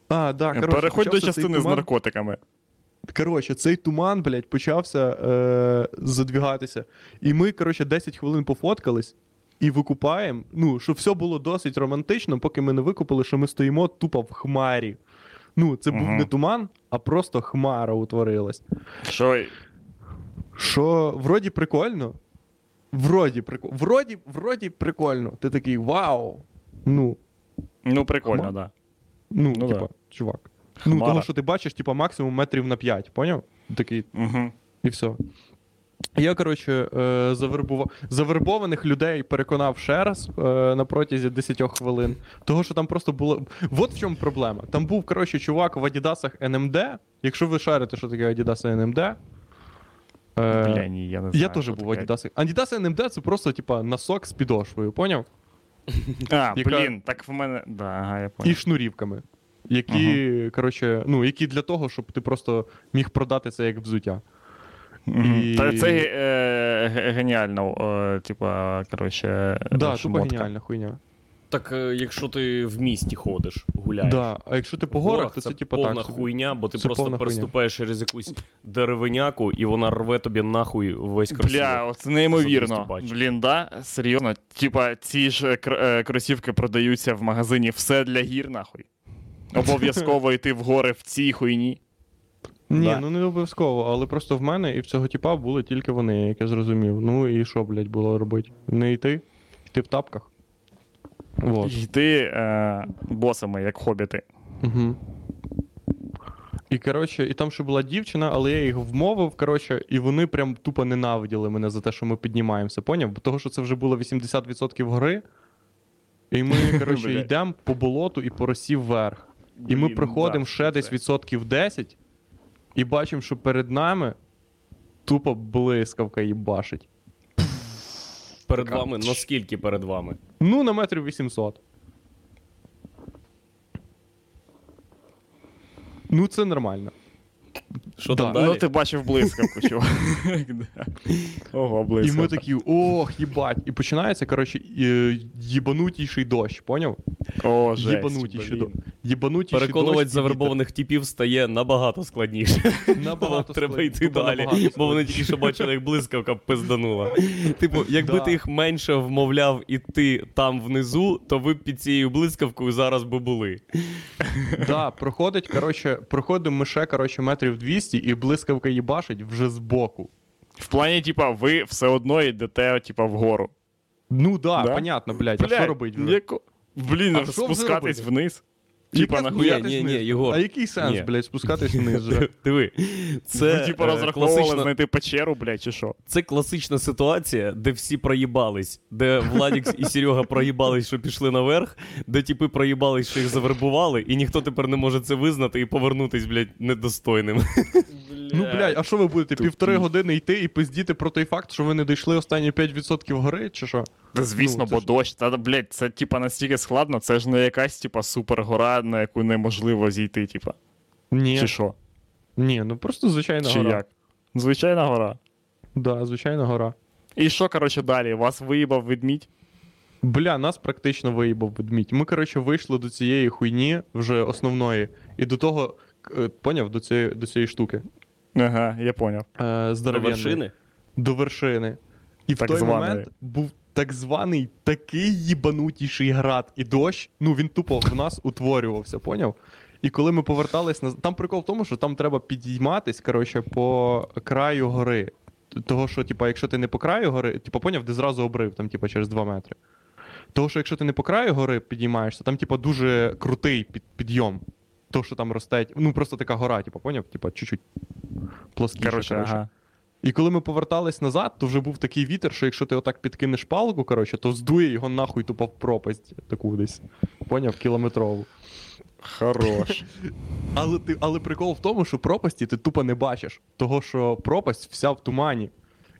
А, да, коротше, Переходь до почався цей частини з туман. наркотиками. Коротше, цей туман, блядь, почався е, задвігатися. І ми, коротше, 10 хвилин пофоткались і викупаємо. Ну, що все було досить романтично, поки ми не викупили, що ми стоїмо тупо в хмарі. Ну, це був Мгм. не туман, а просто хмара утворилась. Що Що вроді прикольно. Вроді прикольно. Вроді, вроді прикольно. Ти такий вау. Ну, ну прикольно, Хма- да. ну, Ну типа, да. чувак. Ну, Хмара. того, що ти бачиш, типа, максимум метрів на 5, поняв? Такий, Угу. і все. Я, коротше, е, завербував завербованих людей переконав ще раз е, на протязі 10 хвилин. Того, що там просто було. От в чому проблема. Там був, коротше, чувак в Адідасах NMD. Якщо ви шарите, що таке Adidas NMD. Е, Бля, ні, я не знаю. я теж був в таке. Adidas. Adidas NMD це просто, типа, носок з підошвою, поняв? А, яка- блін, так в мене. Да, ага, я понял. І шнурівками. Які, коротше, ну, які для того, щоб ти просто міг продати це як взуття. І- Та це е, геніально, е, типа, коротше, Да, тупо геніальна хуйня. Так, е, якщо ти в місті ходиш, гуляєш. Да, а якщо ти по В горах, то це, це типа повна так. хуйня, бо ти Це просто повна хуйня. переступаєш через якусь деревиняку, і вона рве тобі нахуй весь кросівок. Бля, це неймовірно. Блін, да? Серйозно. Типа, ці ж е, кросівки продаються в магазині все для гір, нахуй. Обов'язково йти в гори в цій хуйні. Ні, Да. ну не обов'язково, але просто в мене і в цього типа були тільки вони, як я зрозумів. Ну і що, блядь, було робити? Не йти? Йти в тапках. Вот. Йти е, босами, як хобіти. Угу. І коротше, і там ще була дівчина, але я їх вмовив, коротше, і вони прям тупо ненавиділи мене за те, що ми піднімаємося, поняв? Бо того, що це вже було 80% гори. І ми, коротше, йдемо по болоту і по росі вверх. І ми проходимо ще десь відсотків 10, і бачимо, що перед нами тупо блискавка їбашить. Перед Така- вами, наскільки перед вами? Ну, на метрів 800. Ну, це нормально. Що Да. там далі? Ну, ти бачив блискавку, чувак. Ого, І ми такі, ох, їбать. І починається, коротше, е, їбанутіший дощ, поняв? О, жесть, Їбанутіший дощ. Їбанутіший Переконувати завербованих типів стає набагато складніше. Набагато треба йти далі, бо вони тільки що бачили, як блискавка пизданула. Типу, якби ти їх менше вмовляв іти там внизу, то ви б під цією блискавкою зараз би були. Да, проходить, коротше, проходимо ми ще, коротше, метрів 200, і блискавка їбашить вже збоку. В плані, типа, ви все одно йдете, типа, вгору. Ну да, Да? понятно, блядь, а що робить вже? яко- Блін, А що вже спускатись робити? вниз. Типа, нахуя? Ні, ні, ні, Єгор. А який сенс, Ні. блядь, спускатись вниз вже? Диви, це, ну, типу, е, розраховували класична, знайти печеру, блядь, чи що? це класична ситуація, де всі проїбались, де Владік і Серега проїбались, що пішли наверх, де типи проїбались, що їх завербували, і ніхто тепер не може це визнати і повернутись, блядь, недостойним. Ну, блядь, а що ви будете Тупі. півтори години йти і пиздіти про той факт, що ви не дійшли останні 5% гори, чи що? Звісно, Ну, бо ж- дощ. Та, блядь, це типа настільки складно, це ж не якась, типа, супергора, на яку неможливо зійти, типа. Ні. Чи що? Ні, ну просто звичайна Чи гора. як? Звичайна гора. Да, звичайна гора. І що, коротше, далі? Вас виїбав ведмідь? Бля, нас практично виїбав ведмідь. Ми, коротше, вийшли до цієї хуйні вже основної, і до того, е, поняв, до цієї, до цієї штуки. Ага, я поняв. Е, До вершини? До вершини. І Так в той званої. момент був так званий такий їбанутіший град і дощ. Ну він тупо в нас утворювався, поняв? І коли ми повертались на там прикол в тому, що там треба підійматись, коротше, по краю гори. Того, що, типа, якщо ти не по краю гори, типа, поняв, де зразу обрив, там, типа, через 2 метри. Того, що якщо ти не по краю гори підіймаєшся, там, типа, дуже крутий під, підйом. То, що там росте, ну просто така гора, типа, поняв? Типа, чуть-чуть плоскіша. короче. ага. І коли ми повертались назад, то вже був такий вітер, що якщо ти отак підкинеш палку, коротше, то здує його нахуй тупо в пропасть таку десь. Поняв, кілометрову. Хорош. Але ти, але прикол в тому, що пропасті ти тупо не бачиш. Того, що пропасть вся в тумані.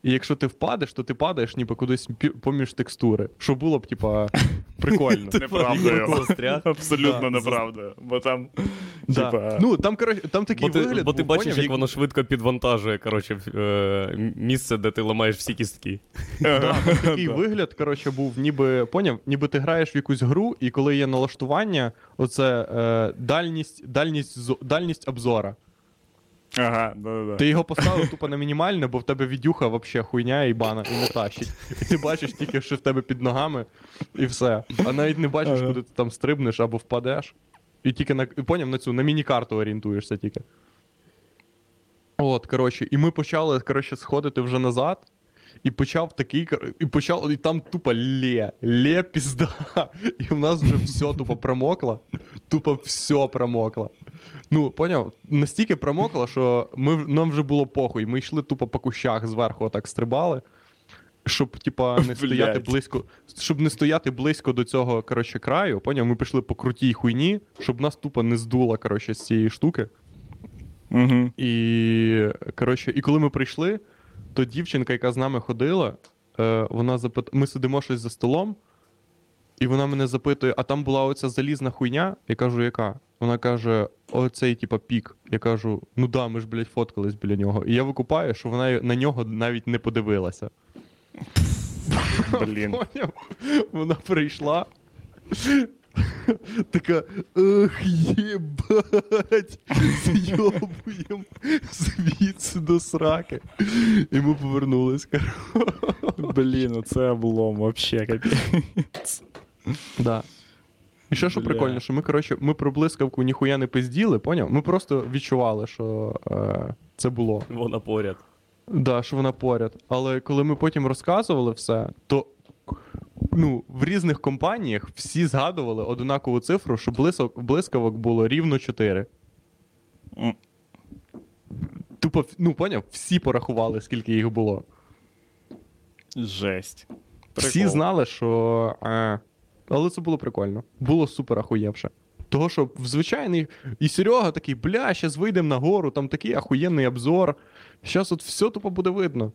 І якщо ти впадеш, то ти падаєш ніби кудись поміж текстури. Що було б, типа, прикольно. Неправдою. Абсолютно Да. неправдою. Бо там, типа, Ну, там, коротше, там такий Бо ти, вигляд. бо ти бачиш, як воно швидко підвантажує, коротше, е, місце, де ти ламаєш всі кістки. Такий вигляд, коротше, був, ніби поняв, ніби ти граєш в якусь гру, і коли є налаштування, оце е, дальність, дальність, дальність обзора. Ага, да-да-да. Ти його поставив тупо на мінімальне, бо в тебе відюха вообще хуйня і бана, і не тащить. І ти бачиш тільки, що в тебе під ногами, і все. А навіть не бачиш, Ага. куди ти там стрибнеш або впадеш. І тільки на. І поняв на цю на міні-карту орієнтуєшся тільки. От, коротше, і ми почали, коротше, сходити вже назад. І почав такий, і почав, і там тупо лє, лє пізда. І в нас вже все тупо промокло. Тупо все промокло. Ну, поняв? Настільки промокло, що ми, нам вже було похуй. Ми йшли тупо по кущах зверху отак стрибали. Щоб, типа, не стояти близько. Щоб не стояти близько до цього, коротше, краю, поняв? Ми пішли по крутій хуйні, щоб нас тупо не здуло, коротше, з цієї штуки. Угу. І, коротше, і коли ми прийшли, то дівчинка, яка з нами ходила, е, вона запит... ми сидимо щось за столом, і вона мене запитує: а там була оця залізна хуйня? Я кажу, яка? Вона каже: оцей, типа, пік. Я кажу, ну да, ми ж, блядь, фоткались біля нього. І я викупаю, що вона на нього навіть не подивилася. Блін. Вона прийшла. Така, ох, єбать, зйобуєм звідси до сраки. І ми повернулись. Блін, ну це облом, вообще капець. Да. І ще що Бля. прикольно, що ми, коротше, ми про блискавку ніхуя не пизділи, поняв? Ми просто відчували, що е, це було. Вона поряд. Да, що вона поряд. Але коли ми потім розказували все, то ну, в різних компаніях всі згадували однакову цифру, що блисок, блискавок було рівно 4. Тупо, ну, поняв, всі порахували, скільки їх було. Жесть. Всі знали, що. Е, але це було прикольно. Було супер ахуєвше. Того, що в звичайний. І Серега такий, бля, щас вийдемо на гору, там такий ахуєнний обзор. Щас от все тупо буде видно.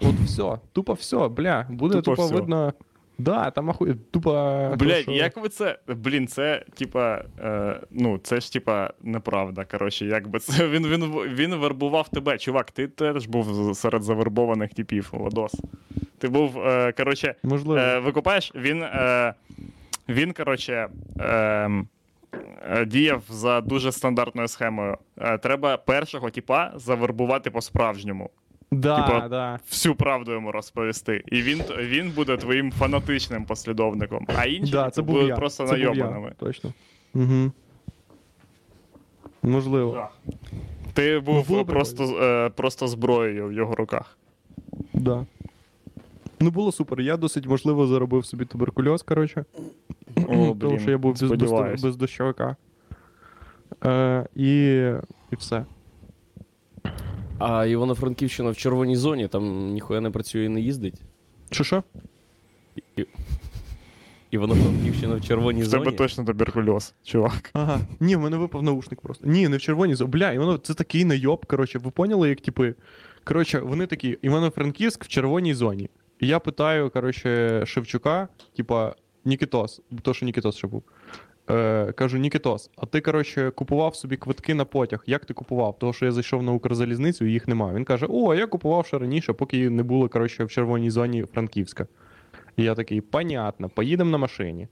От все, тупо все, бля, буде Тупо тупо видно. Да, там ахує, тупо. то, що- як ви це. Блін, це типа. Е, ну, це ж типа неправда. Коротше, як би це. Він, він, він вербував тебе. Чувак, ти теж був серед завербованих типів, Ладос. Ти був, е, коротше, е, викупаєш, він. Е, він, коротше. Е, е, Діяв за дуже стандартною схемою. Е, Треба першого типа завербувати по-справжньому. Да, типа, да. Всю правду йому розповісти. І він, він буде твоїм фанатичним послідовником. А інші Да, це будуть я. просто це я. Точно. Угу. Можливо. Да. Ти був було просто, е, просто зброєю в його руках. Да. Ну, було супер. Я досить, можливо, заробив собі туберкульоз, коротше. О, тому що я був без, без, без дощовика. Е, і, і все. А Івано-Франківщина в червоній зоні, там ніхуя не працює і не їздить. Що що? І- Івано-Франківщина в червоній В зоні. тебе точно туберкульоз, чувак. Ага. Ні, в мене випав наушник просто. Ні, не в червоній зо. Бля, і воно це такий найоб. Коротше, ви поняли, як типи. Коротше, вони такі, Івано-Франківськ в червоній зоні. І я питаю, коротше, Шевчука, типа, Нікітос, то, що Нікітос ще був. Е, кажу, Нікітос, а ти, коротше, купував собі квитки на потяг. Як ти купував? Тому що я зайшов на Укрзалізницю і їх немає. Він каже: О, я купував ще раніше, поки не було, коротше, в червоній зоні Франківська. І я такий, понятно, поїдемо на машині.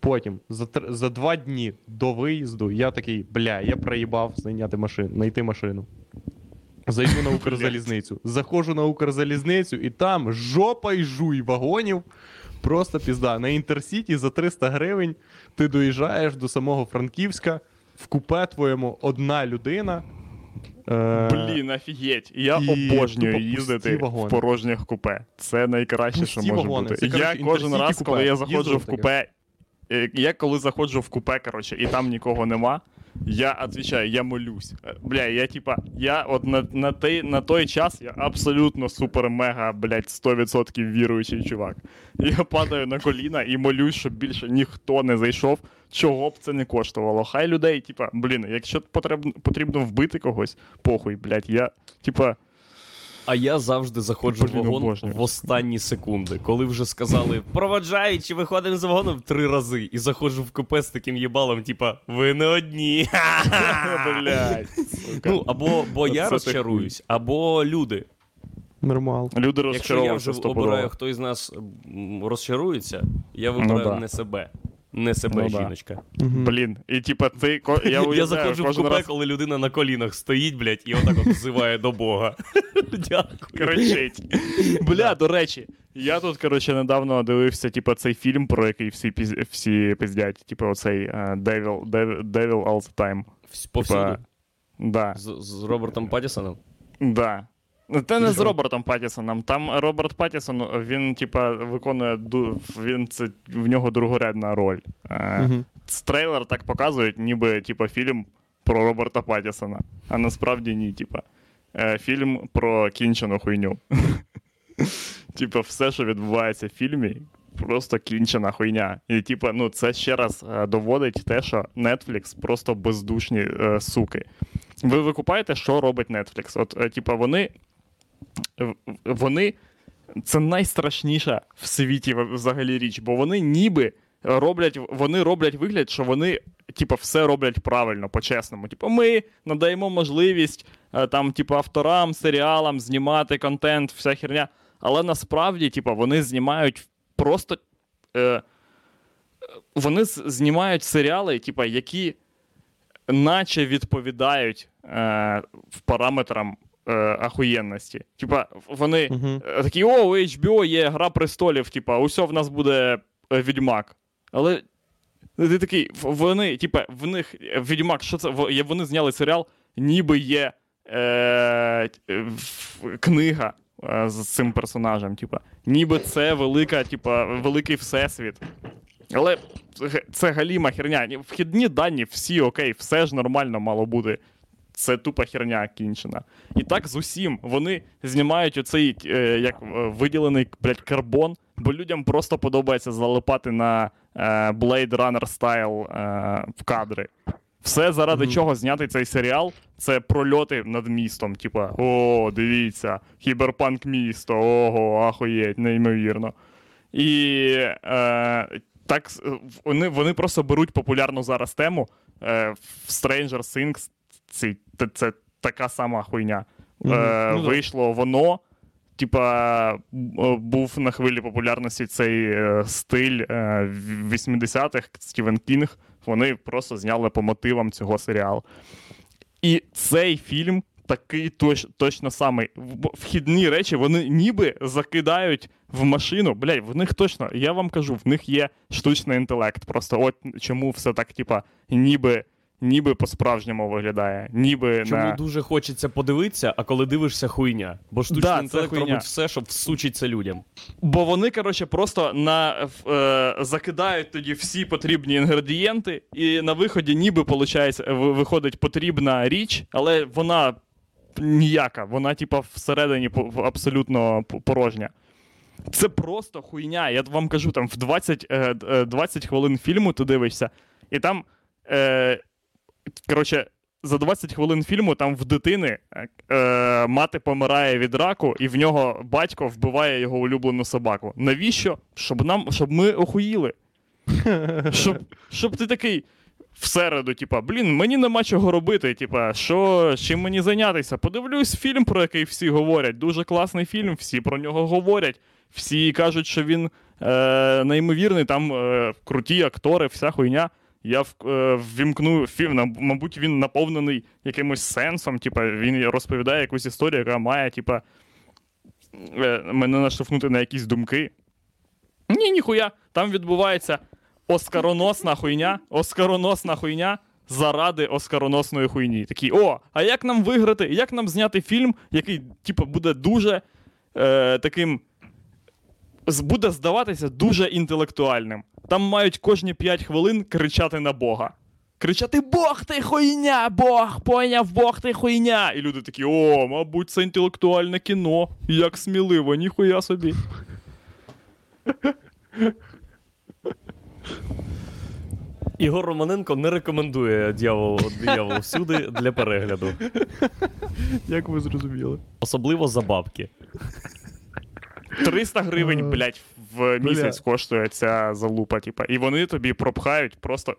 Потім, за, за два дні до виїзду, я такий, бля, я проїбав знайняти машину, знайти машину. Зайду на Укрзалізницю. Заходжу на Укрзалізницю, і там жопа й жуй вагонів. Просто пізда. На Інтерсіті за 300 гривень ти доїжджаєш до самого Франківська, в купе твоєму одна людина. Е, Блін, офігеть. Я і обожнюю їздити пусті в порожніх купе. Це найкраще, що може вагони. бути. Це, я кожен раз, купе. коли я заходжу Їздили в купе, таке. я коли заходжу в купе, коротше, і там нікого нема. Я отвечаю, я молюсь. Е, Бля, я типа, я от на, на, той, на той час я абсолютно супер-мега, блядь, 100% віруючий чувак. Я падаю на коліна і молюсь, щоб більше ніхто не зайшов, чого б це не коштувало. Хай людей, типа, блін, якщо потрібно, потрібно вбити когось, похуй, блядь, я, типа, А я завжди заходжу Блін, в вагон обожнюю. в останні секунди, коли вже сказали проводжаючи, виходимо з вагоном три рази. І заходжу в купе з таким їбалом, типа, ви не одні. блядь. сука. Ну, або бо я розчаруюсь, або люди. Нормал. Люди Якщо я вже обираю, хто із нас м, розчарується, я вибираю да. не себе. Не себе, Ну жіночка. Мгм. Блін, і типа ти ко- я, Я, уявляю, заходжу в купе, раз коли людина на колінах стоїть, блядь, і отак от взиває до Бога. Дякую. кричить. Бля, до речі, я тут, коротше, недавно дивився, типа, цей фільм, про який всі піз... всі пиздять. Типа, оцей е, Devil, Devil, Devil All the Time. Повсюди. Типа, да, З, з Робертом Паттісоном? да. Ну, Це не з? Робертом Паттісоном. Там Роберт Паттісон, він, типа, виконує він це в нього другорядна роль. З трейлер так показують, ніби типа фільм про Роберта Паттісона. А насправді ні, типа. Е, фільм про кінчену хуйню. Типа, все, що відбувається в фільмі, просто кінчена хуйня. І, типа, ну, це ще раз е, доводить те, що Netflix просто бездушні е, суки. Ви викупаєте, що робить Netflix? От, е, типа, вони. Вони. Це найстрашніша в світі взагалі річ, бо вони ніби роблять, вони роблять вигляд, що вони, типа, все роблять правильно, по-чесному. Типу, ми надаємо можливість е, там, типу, авторам, серіалам знімати контент, вся херня. Але насправді, типа, вони знімають просто. Е, вони знімають серіали, типа, які наче відповідають е, параметрам е, ахуєнності. Типа, вони е, такі, о, у HBO є Гра престолів, типа, усьо в нас буде е, Відьмак. Але ти такий, вони, типа, в них е, Відьмак, що це? Вони зняли серіал, ніби є е, книга з цим персонажем. Типа, ніби це велика, типа, великий всесвіт. Але це галіма херня. Вхідні дані, всі окей, все ж нормально мало бути. Це тупа херня кінчена. І так з усім. Вони знімають оцей е, як е, виділений блядь, карбон, бо людям просто подобається залипати на е, Blade Runner стайл е, в кадри. Все, заради Мгм. чого зняти цей серіал, це прольоти над містом. Типа, о, дивіться, кіберпанк місто, ого, ахуєть, неймовірно. І е, так вони, вони просто беруть популярну зараз тему. Е, в Stranger Things це, це, це така сама хуйня. Мгм. Е, Ну вийшло воно. Типа, е, був на хвилі популярності цей е, стиль е, в- 80-х Стівен Кінг. Вони просто зняли по мотивам цього серіалу. І цей фільм такий точ, точно самий. Вхідні речі вони ніби закидають в машину. Блядь, в них точно, я вам кажу, в них є штучний інтелект. Просто от чому все так, типа, ніби ніби по-справжньому виглядає. Ніби Чому на... дуже хочеться подивитися, а коли дивишся хуйня. Бо штучний Да, інтелект хуйня. робить все, щоб всучиться людям. Бо вони, коротше, просто на, е, закидають тоді всі потрібні інгредієнти, і на виході ніби получається, виходить потрібна річ, але вона ніяка. Вона, типа, всередині абсолютно порожня. Це просто хуйня. Я вам кажу, там в 20, е, д- е, 20 хвилин фільму ти дивишся, і там. Е, коротше, за 20 хвилин фільму там в дитини е, мати помирає від раку, і в нього батько вбиває його улюблену собаку. Навіщо? Щоб нам, щоб ми охуїли. Щоб, щоб ти такий всереду, типа, блін, мені нема чого робити. Типа, що чим мені зайнятися? Подивлюсь фільм, про який всі говорять. Дуже класний фільм, всі про нього говорять. Всі кажуть, що він е, неймовірний, там е, круті актори, вся хуйня. Я е, ввімкну фільм, мабуть, він наповнений якимось сенсом. Типа, він розповідає якусь історію, яка має, типа, е, мене наштовхнути на якісь думки. Ні, ніхуя. Там відбувається оскароносна хуйня, оскароносна хуйня заради оскароносної хуйні. Такі, о, а як нам виграти? Як нам зняти фільм, який, типу, буде дуже е, таким. Буде здаватися дуже інтелектуальним. Там мають кожні 5 хвилин кричати на Бога. Кричати Бог ти хуйня! Бог! Поняв, Бог ти хуйня! І люди такі, о, мабуть, це інтелектуальне кіно. Як сміливо, ніхуя собі. Ігор Романенко не рекомендує дьявол, дьявол всюди для перегляду. Як ви зрозуміли? Особливо за бабки. 300 гривень, Е, блядь, в місяць коштує ця залупа, типа. І вони тобі пропхають просто.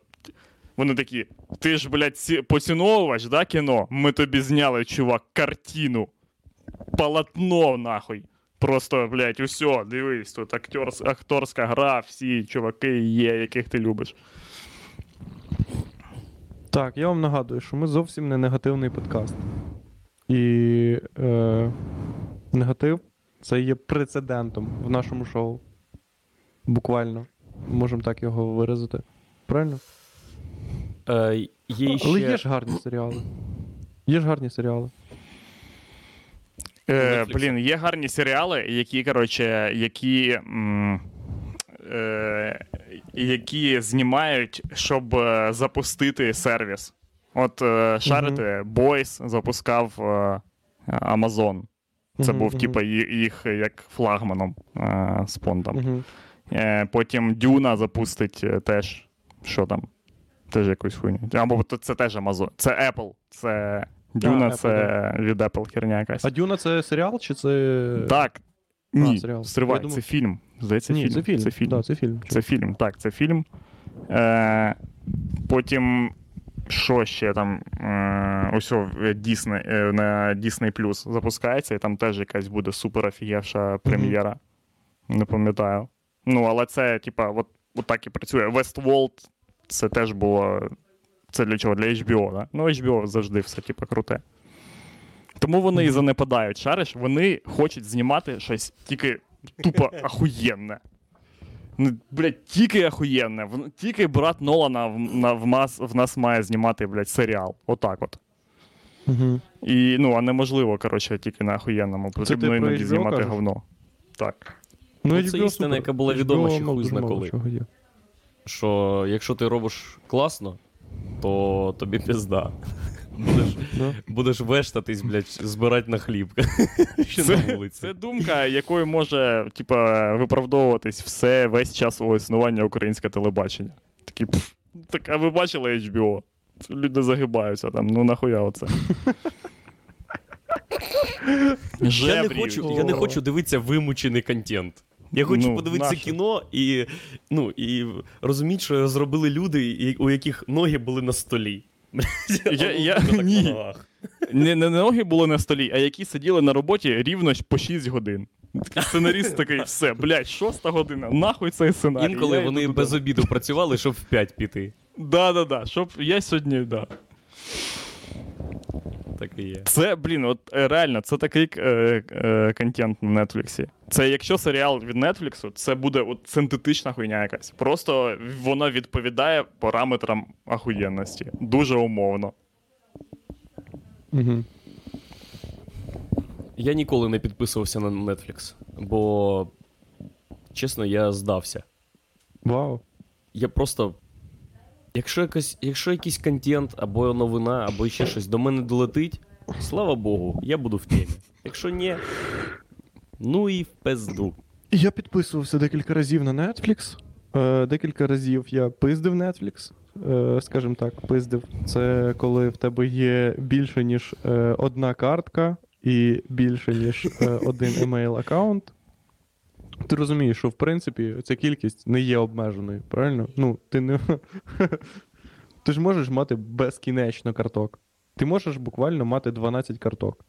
Вони такі, ти ж, блядь, ці- поціновувач, да, кіно? Ми тобі зняли, чувак, картину. Полотно, нахуй. Просто, блядь, усьо, дивись, тут актерс, акторська гра, всі чуваки є, яких ти любиш. Так, я вам нагадую, що ми зовсім не негативний подкаст. І е, негатив це є прецедентом в нашому шоу. Буквально. Можемо так його виразити. Правильно? Е, є ще... Але є ж гарні серіали. Є ж гарні серіали. Е, блін, є гарні серіали, які, коротше, які. М- е, які знімають, щоб е, запустити сервіс. От е, шарите, Boys запускав е, Amazon. Це був, ї- їх як флагманом е, спонтом. Угу. Е, потім Дюна запустить е, теж. Що там? Теж якусь хуйню. Або це теж Amazon. Це Apple. Це Дюна, Apple, це від Apple херня якась. А Дюна це серіал чи це. Так. Ні, серіал. стривай, думав- це фільм. Здається, Ні, фільм. це фільм. Це фільм. Да, це фільм. Це фільм, так, це фільм. Е, потім, що ще там? Е, ось е, Disney, е, на Disney Plus запускається, і там теж якась буде супер офігевша прем'єра. Не пам'ятаю. Ну, але це, типа, от, от так і працює. Westworld це теж було. Це для чого? Для HBO, да? Ну, HBO завжди все, типа, круте. Тому вони і занепадають. Шариш, вони хочуть знімати щось тільки тупо ахуєнне. Ну, блядь, тільки ахуєнне. Тільки брат Нолана в, на, в, нас, в нас має знімати, блядь, серіал. Отак от. Угу. І, ну, а неможливо, коротше, тільки на ахуєнному. Потрібно ти про іноді HBO знімати кажеш? говно. Так. Ну, це істина, яка була відома ще хуй зна коли. Що якщо ти робиш класно, то тобі пізда. Будеш, будеш вештатись, блядь, збирати на хліб. Ще на Це, вулиці. це думка, якою може, типа, виправдовуватись все весь час свого існування українське телебачення. Такі, пф, так, а ви бачили HBO? Люди загибаються там, ну нахуя оце. Я не, хочу, я не хочу дивитися вимучений контент. Я хочу Ну, подивитися нащо? кіно і, ну, і розуміти, що зробили люди, у яких ноги були на столі. Я- я- ні. на. Не, не ноги були на столі, а які сиділи на роботі рівно по 6 годин. Сценарист Сценаріст такий, все, блядь, шоста година, нахуй цей сценарій. Інколи Я вони додому». без обіду працювали, щоб в 5 піти. Да, да, да. Щоб я сьогодні, да. Так і є. Це, блін, от е, реально, це такий е, е, контент на Нетфліксі. Це якщо серіал від Нетфліксу, це буде от синтетична хуйня якась. Просто вона відповідає параметрам ахуєнності. Дуже умовно. Угу. Я ніколи не підписувався на Netflix, бо, чесно, я здався. Вау. Я просто. Якщо, якось, якщо якийсь контент, або новина, або ще щось до мене долетить, слава Богу, я буду в темі. Якщо ні, ну і в пизду. Я підписувався декілька разів на Netflix. Е, декілька разів я пиздив Netflix. Е, скажімо так, пиздив. Це коли в тебе є більше, ніж е, одна картка і більше, ніж е, один email аккаунт. Ти розумієш, що в принципі ця кількість не є обмеженою, правильно? Ну, ти не. ти ж можеш мати безкінечно карток. Ти можеш буквально мати 12 карток.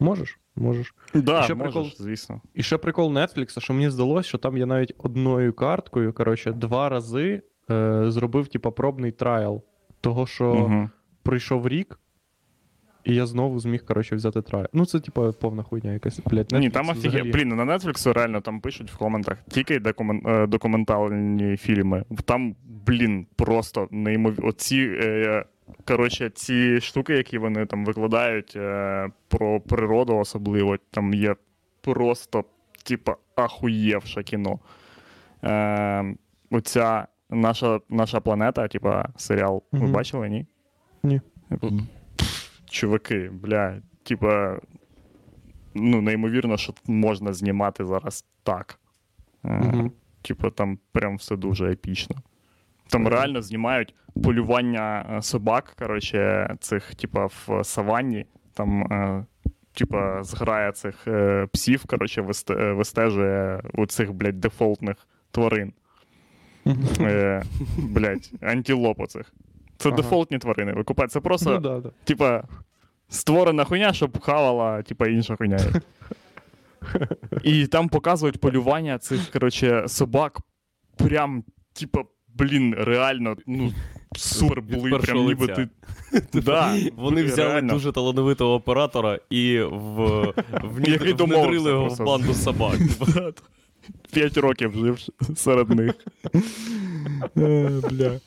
Можеш? Можеш. Да, Ще можеш, прикол- звісно. І ще прикол Netflix, що мені здалося, що там я навіть одною карткою, коротше, два рази е, зробив, типа, пробний трайл. Того, що Угу. пройшов рік, і я знову зміг, коротше, взяти трайл. Ну, це, типа, повна хуйня якась, блядь. Ні, там офіге... взагалі- Блін, на Netflix реально там пишуть в коментах тільки докумен... е, документальні фільми. Там, блін, просто неймовірно. Оці, е, коротше, ці штуки, які вони там викладають е, про природу особливо, там є просто, типа, ахуєвше кіно. Е, оця наша, наша планета, типа, серіал, ви Мгм. бачили, ні? Ні. Чуваки, бля, типа, ну, неймовірно, що можна знімати зараз так. Мгм. Типа, там прям все дуже епічно. Там реально знімають полювання е, собак, коротше, цих, типа, в саванні. Там, е, типа, зграя цих псів, коротше, вистежує у цих, блядь, дефолтних тварин. Блядь, антилоп оцих. Це Ага. дефолтні тварини. Ви купаєте. Це просто Ну, да, да. типа, створена хуйня, щоб хавала, типа, інша хуйня. І там показують полювання цих, коротше, собак. Прям, типа, блін, реально, ну, супер були. Прям ніби ти. Да, Вони взяли реально. дуже талановитого оператора і в, в, Який внедрили його в банду собак. П'ять років жив серед них. Е, Бля.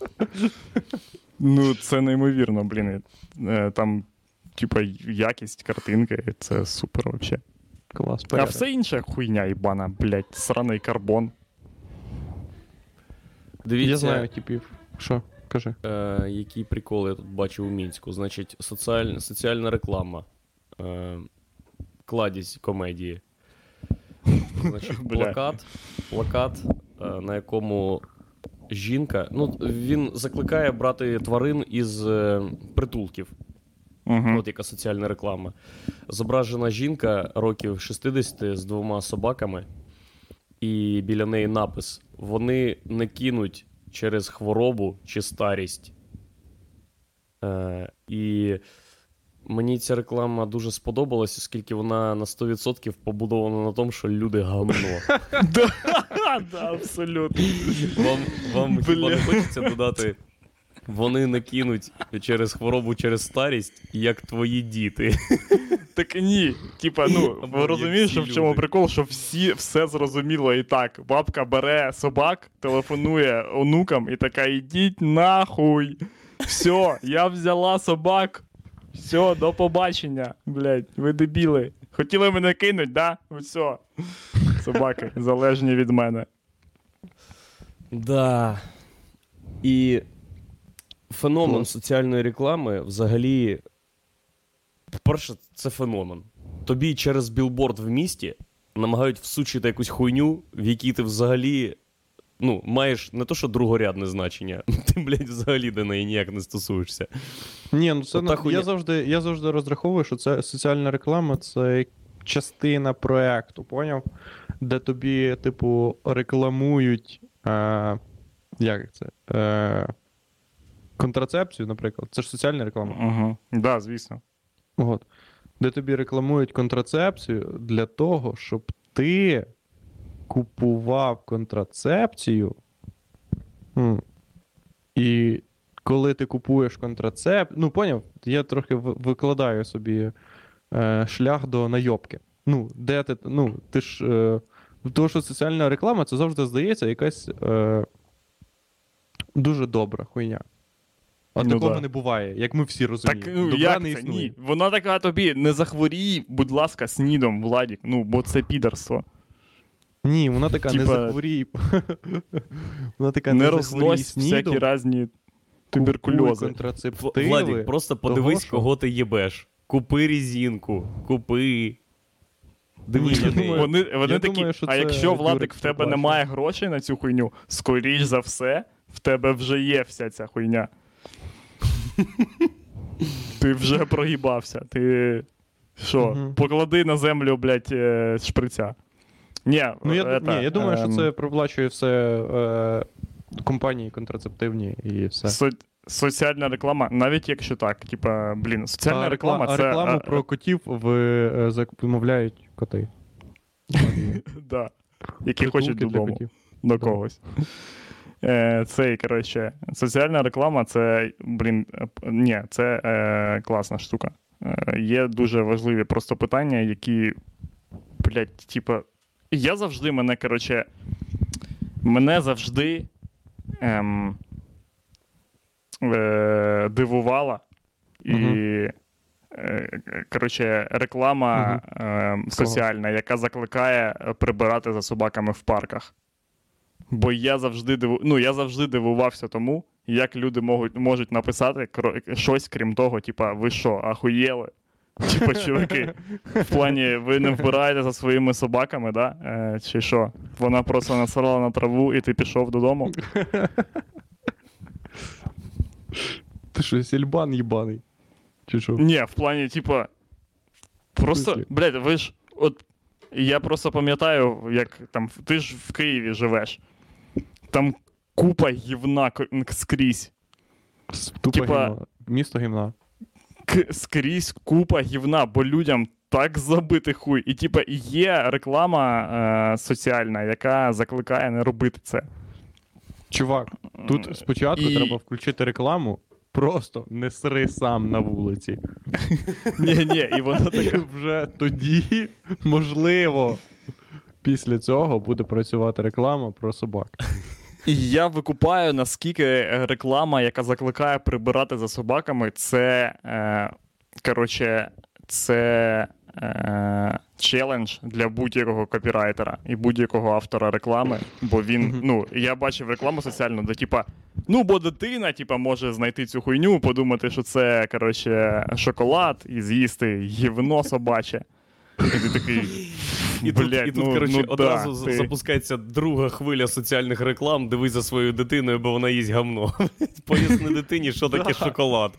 Ну, це неймовірно, блін. Е, Там, типа, якість картинки, це супер вообще. Клас, А все інше хуйня їбана, блядь, сраний карбон. Дивіться, Я знаю типів. Що? Кажи. Е, які приколи я тут бачу у Мінську. Значить, соціаль... соціальна реклама. Е, кладізь комедії. Значить, плакат, плакат, е, на якому жінка. Ну, він закликає брати тварин із е, притулків. Угу. От яка соціальна реклама. Зображена жінка років 60 з двома собаками, і біля неї напис: Вони не кинуть через хворобу чи старість. Е, і мені ця реклама дуже сподобалась, оскільки вона на 100% побудована на тому, що люди да, абсолютно. Вам, вам хіба не хочеться додати. Вони не кинуть через хворобу, через старість, як твої діти. Так ні. Типа, ну, ви розумієте, що в чому прикол, що всі все зрозуміло і так. Бабка бере собак, телефонує онукам і така: ідіть нахуй. Все, я взяла собак. Все, до побачення. Блять, ви дебіли. Хотіли мене кинуть, да? Все. Собаки залежні від мене. Да. І феномен соціальної реклами взагалі. По-перше, це феномен. Тобі через білборд в місті намагають всучити якусь хуйню, в якій ти взагалі. Ну, маєш не то, що другорядне значення, ти, блядь, взагалі до неї ніяк не стосуєшся. Ні, ну це на... хуйня. я, завжди, я завжди розраховую, що це соціальна реклама це частина проекту, поняв? Де тобі, типу, рекламують. Е... Як це? Е... Контрацепцію, наприклад. Це ж соціальна реклама. Угу. Да, звісно. От. Де тобі рекламують контрацепцію для того, щоб ти купував контрацепцію. І коли ти купуєш контрацепт, ну поняв, я трохи викладаю собі е, шлях до найобки. Ну, де ти, ну, ти ж. Е, тому що соціальна реклама це завжди здається якась е, дуже добра хуйня. А Ну такого да. не буває, як ми всі розуміємо. ну, Добра як не це? існує. Ні. Вона така тобі, не захворій, будь ласка, снідом, Владік. Ну, бо це підарство. Ні, вона така не Типа, захворій. Вона така не не захворій рознось всякі снідом, різні купуй туберкульози. контрацептиви. Владік, просто подивись, що- кого ти їбеш. Купи резинку, купи. Дивись Ні, я думаю, Вони, вони Я такі, думаю, що а це якщо Владик в тебе немає грошей на цю хуйню, скоріш за все, в тебе вже є вся ця хуйня. Ти вже проїбався. Ти що, поклади на землю, блядь, е, шприця. Ні, Ну, я, это, ні, я думаю, що ем, це проплачує все е, компанії контрацептивні і все. со- соціальна реклама, навіть якщо так, типа, блін, соціальна а, реклама рекла- а це. рекламу а, про котів в, е, замовляють коти. да, які хочуть додому. до когось. Е, цей, коротше, соціальна реклама це, блін, ні, це е, класна штука. Е, є дуже важливі просто питання, які, блядь, типа. Я завжди мене, коротше, мене завжди ем, е, дивувала. І, е, коротше, реклама е, соціальна, яка закликає прибирати за собаками в парках. Бо я завжди диву... ну, я завжди дивувався тому, як люди можуть, можуть написати щось, крім того, типа, ви що, ахуєли? Типа, чуваки, в плані, ви не вбираєте за своїми собаками, да? Е, чи що? Вона просто насрала на траву і ти пішов додому. Ти що, сільбан їбаний? Чи що? Ні, в плані, типа, просто, блядь, ви ж, от, я просто пам'ятаю, як там, ти ж в Києві живеш. Там купа гівна скрізь. Тупо типа- гімна. Місто гімна. К- скрізь купа гівна, бо людям так забити хуй. І типа є реклама е, соціальна, яка закликає не робити це. Чувак, тут спочатку і- треба включити рекламу. Просто не сри сам на вулиці. Ні, ні, і вона І така. вже тоді, можливо, після цього буде працювати реклама про собак. І я викупаю, наскільки е, реклама, яка закликає прибирати за собаками, це. Е, коротше, це. Е, челендж для будь-якого копірайтера і будь-якого автора реклами. Бо він, ну, я бачив рекламу соціальну, де типа, ну, бо дитина, типа, може знайти цю хуйню, подумати, що це, коротше, шоколад і з'їсти гівно собаче. І ти такий. І тут, блядь, і тут ну, коротше, ну, одразу да, з- ти- запускається друга хвиля соціальних реклам. Дивись за своєю дитиною, бо вона їсть гамно. Поясни дитині, що таке шоколад.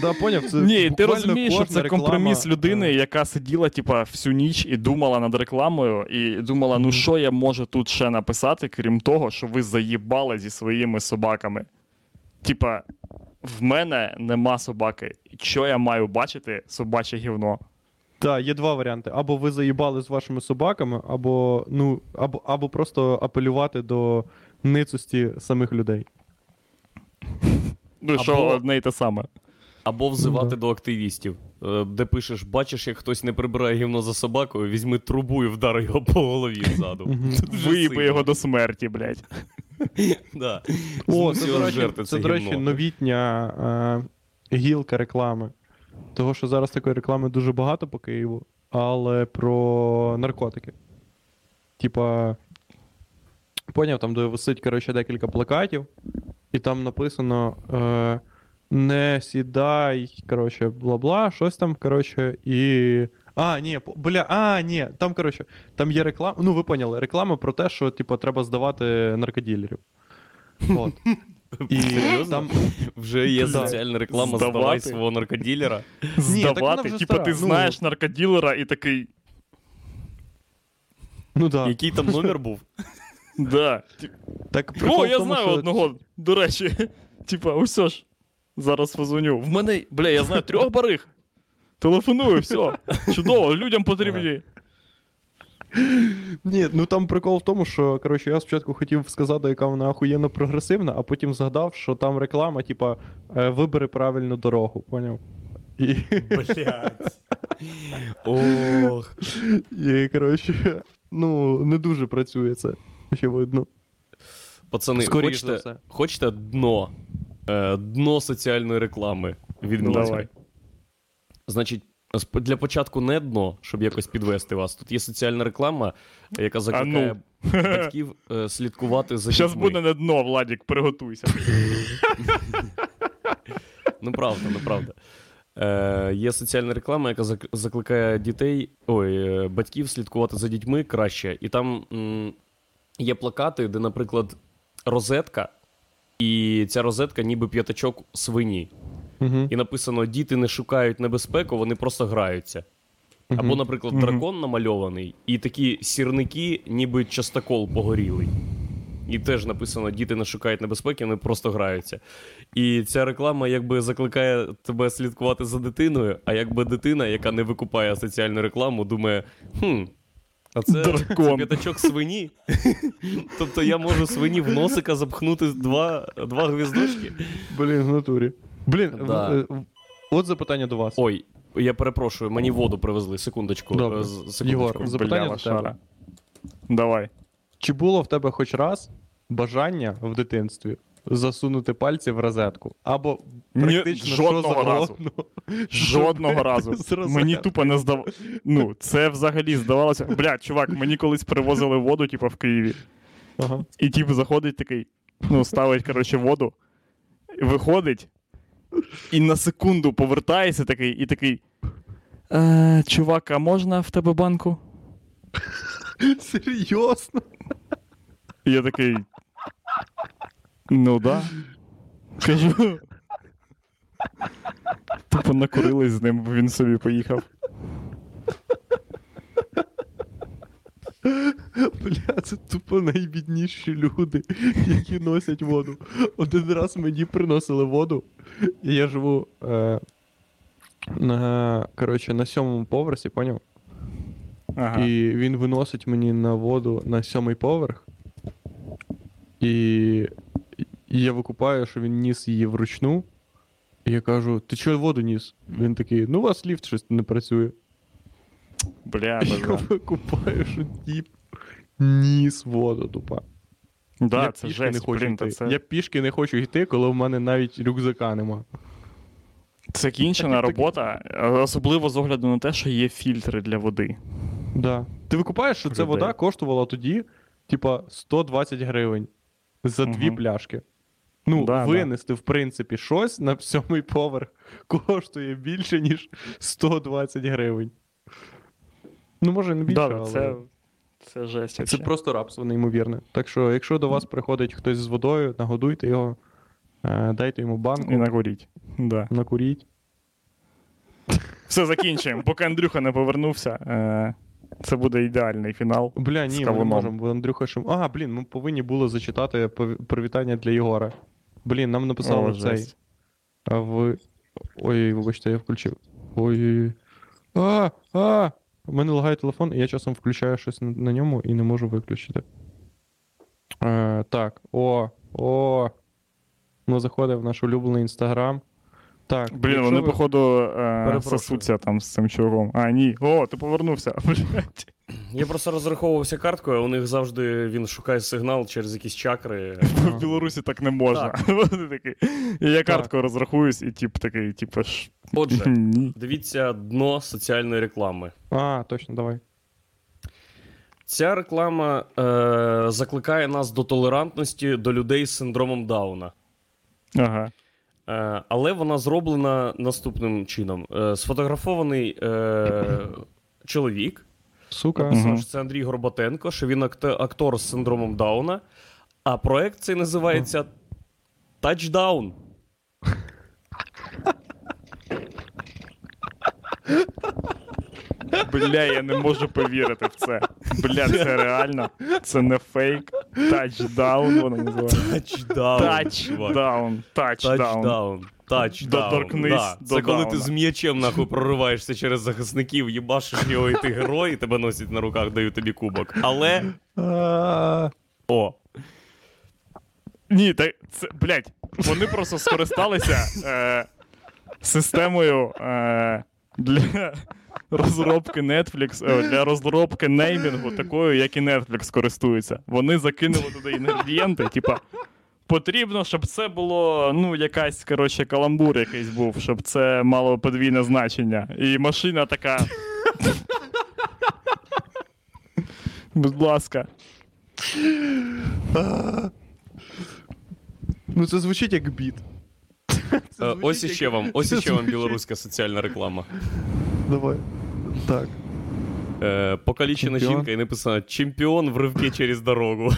Да, поняв, це Ні, ти розумієш, що це реклама, компроміс людини, яка сиділа, типа, всю ніч і думала над рекламою, і думала, ну що я можу тут ще написати, крім того, що ви заїбали зі своїми собаками. Типа, в мене нема собаки. Що я маю бачити собаче гівно? Так, є два варіанти. Або ви заїбали з вашими собаками, або, ну, або, або просто апелювати до ницості самих людей. Ну, що Або- одне й те саме. Або взивати Да. до активістів, е, де пишеш, бачиш, як хтось не прибирає гівно за собакою, візьми трубу і вдари його по голові ззаду. Виїби його до смерті, блядь. Да. О, це, до речі, жерти це, до речі, гівно. новітня е, гілка реклами. Того, що зараз такої реклами дуже багато по Києву, але про наркотики. Типа, поняв, там, де висить, коротше, декілька плакатів, і там написано: е, не сідай, коротше, бла-бла, щось там, коротше, і. А, ні, бля, а, ні, там, коротше, там є реклама. Ну, ви поняли, реклама про те, що, типу, треба здавати наркоділерів. От. І Серйозно? там, Вже є Да. соціальна реклама Здавати. здавай свого наркоділера. Здавати, типа, ти ну. знаєш наркоділера і такий. ну да. Який там номер був? Да. Так, О, я знаю одного, до речі. Типа, усе ж. Зараз позвоню. В мене, бля, я знаю трьох бариг. Телефоную, все. Чудово, людям потрібні. Ні, ну там прикол в тому, що коротше, я спочатку хотів сказати, яка вона охуєнно прогресивна, а потім згадав, що там реклама, типа, е, вибери правильну дорогу, поняв? І, Блять. Ох. і коротше, ну, не дуже працює це, очевидно. Пацани, Скоріш за хочете, все. хочете дно? Е, дно соціальної реклами від Ну, давай. Значить, для початку не дно, щоб якось підвести вас. Тут є соціальна реклама, яка закликає батьків е, слідкувати за Зараз дітьми. буде не дно, Владік, приготуйся. Ну, правда, ну правда. Е, є соціальна реклама, яка зак- закликає дітей, ой, е, батьків слідкувати за дітьми краще. І там м, є плакати, де, наприклад, розетка, і ця розетка ніби п'ятачок свині. Угу. І написано: діти не шукають небезпеку, вони просто граються. Або, наприклад, дракон намальований, і такі сірники, ніби частокол погорілий. І теж написано: діти не шукають небезпеки, вони просто граються. І ця реклама якби закликає тебе слідкувати за дитиною, а якби дитина, яка не викупає соціальну рекламу, думає: хм. А це, це п'ятачок свині. тобто я можу свині в носика запхнути два, два гвіздочки. Блін, в натурі. Блін, Да. в- е, от запитання до вас. Ой, я перепрошую, мені воду привезли. Секундочку. Добре. Е, з- секундочку. Єгор, запитання Бля, до тебе. Давай. Чи було в тебе хоч раз бажання в дитинстві засунути пальці в розетку? Або Ні, практично жодного що разу. завгодно, Жодного разу. з розетки. Мені тупо не здав... Ну, це взагалі здавалося. Бля, чувак, мені колись привозили воду, типу, в Києві. Ага. І типу заходить такий, ну, ставить, коротше, воду, виходить, і на секунду повертається такий, і такий. Е, чувак, а можна в тебе банку? Серйозно? І я такий. Ну да. Кажу. Тупо накурились з ним, бо він собі поїхав. Бля, це тупо найбідніші люди, які носять воду. Один раз мені приносили воду, і я живу е, на, коротше, на сьомому поверсі, поняв? Ага. І він виносить мені на воду на сьомий поверх. І, і я викупаю, що він ніс її вручну. І я кажу: ти чого воду ніс? Він такий, ну у вас ліфт щось не працює. Бля, бля. викупаю, що тіп ніс воду тупа. Да, я це пішки жесть, не хочу блін, йти. це, Я пішки не хочу йти, коли в мене навіть рюкзака нема. це кінчена Так, так. робота, а особливо з огляду на те, що є фільтри для води. Да. Ти викупаєш, що ця вода коштувала тоді, типа, 120 гривень за дві пляшки. Ну, Да, винести, в принципі, щось на сьомий поверх коштує більше, ніж 120 гривень. Ну, може, не більше, Да, але... це, це жесть. Це вообще. просто рабство неймовірне. Так що, якщо до вас приходить хтось з водою, нагодуйте його, е, дайте йому банку, І накуріть. Да. накуріть. Все, закінчуємо. Поки Андрюха не повернувся, е, це буде ідеальний фінал. Бля, З ні, ми не можемо, бо Андрюха ще... А, блін, ми повинні були зачитати привітання для Єгора. Блін, нам написали О, цей. А ви. Ой, вибачте, я включив. Ой. А, а! У мене лагає телефон, і я часом включаю щось на, на ньому і не можу виключити. Е, так, о, о. Ми заходимо в наш улюблений інстаграм. Так, Блін, вони, ви- походу, е, сосуться там з цим чуваком. А, ні. О, ти повернувся. Блять. Я просто розраховувався карткою, а у них завжди він шукає сигнал через якісь чакри. В Білорусі так не можна. Вони такі. Я карткою розрахуюсь, і тип такий, типу ж. Отже, дивіться дно соціальної реклами. А, точно, давай. Ця реклама е, закликає нас до толерантності до людей з синдромом Дауна. Ага. Е, але вона зроблена наступним чином: е, сфотографований е, чоловік. Сука. Мгм. Написано, що це Андрій Горбатенко, що він актор з синдромом Дауна. А проект цей називається Touchdown. Бля, я не можу повірити в це. Бля, це реально. Це не фейк. Touchdown воно називається. Touchdown. Touchdown. Touchdown. Touch, Доторкнись да. до Це коли ти з м'ячем нахуй прориваєшся через захисників, їбашиш його, і ти герой, і тебе носять на руках, дають тобі кубок. Але. О, Ні, так це, блядь, вони просто скористалися е, системою е, для розробки Netflix, е, для розробки неймінгу, такою, як і Netflix користується. Вони закинули туди інгредієнти, типа. Потрібно, щоб це було, ну, якась, коротше, каламбур якийсь був, щоб це мало подвійне значення. І машина така. Будь ласка. Ну це звучить як біт. Е, ось іще вам, ось іще вам білоруська соціальна реклама. Давай. Так. Е, покалічена жінка і написано Чемпіон в ривки через дорогу.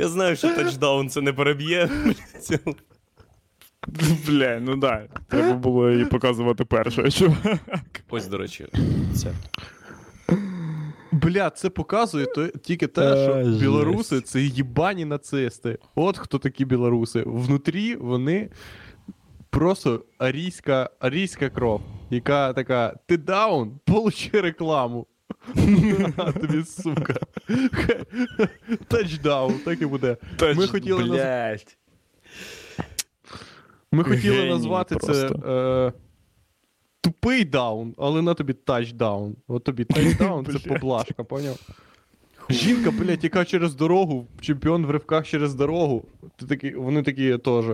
Я знаю, що тачдаун це не переб'є. Бля, ну да. Треба було її показувати першою, чувак. Ось, до речі, це. Бля, це показує то, тільки те, що жесть. білоруси це їбані нацисти. От хто такі білоруси. Внутрі вони просто арійська, арійська кров, яка така: ти даун, получи рекламу. На тобі, сука. Touchdown, так і буде. Ми хотіли, наз... Ми хотіли назвати це е... тупий даун, але на тобі touchdown. От тобі touchdown це поблажка, поняв? Жінка, блядь, яка через дорогу, чемпіон в ривках через дорогу. Ти такі, вони такі теж.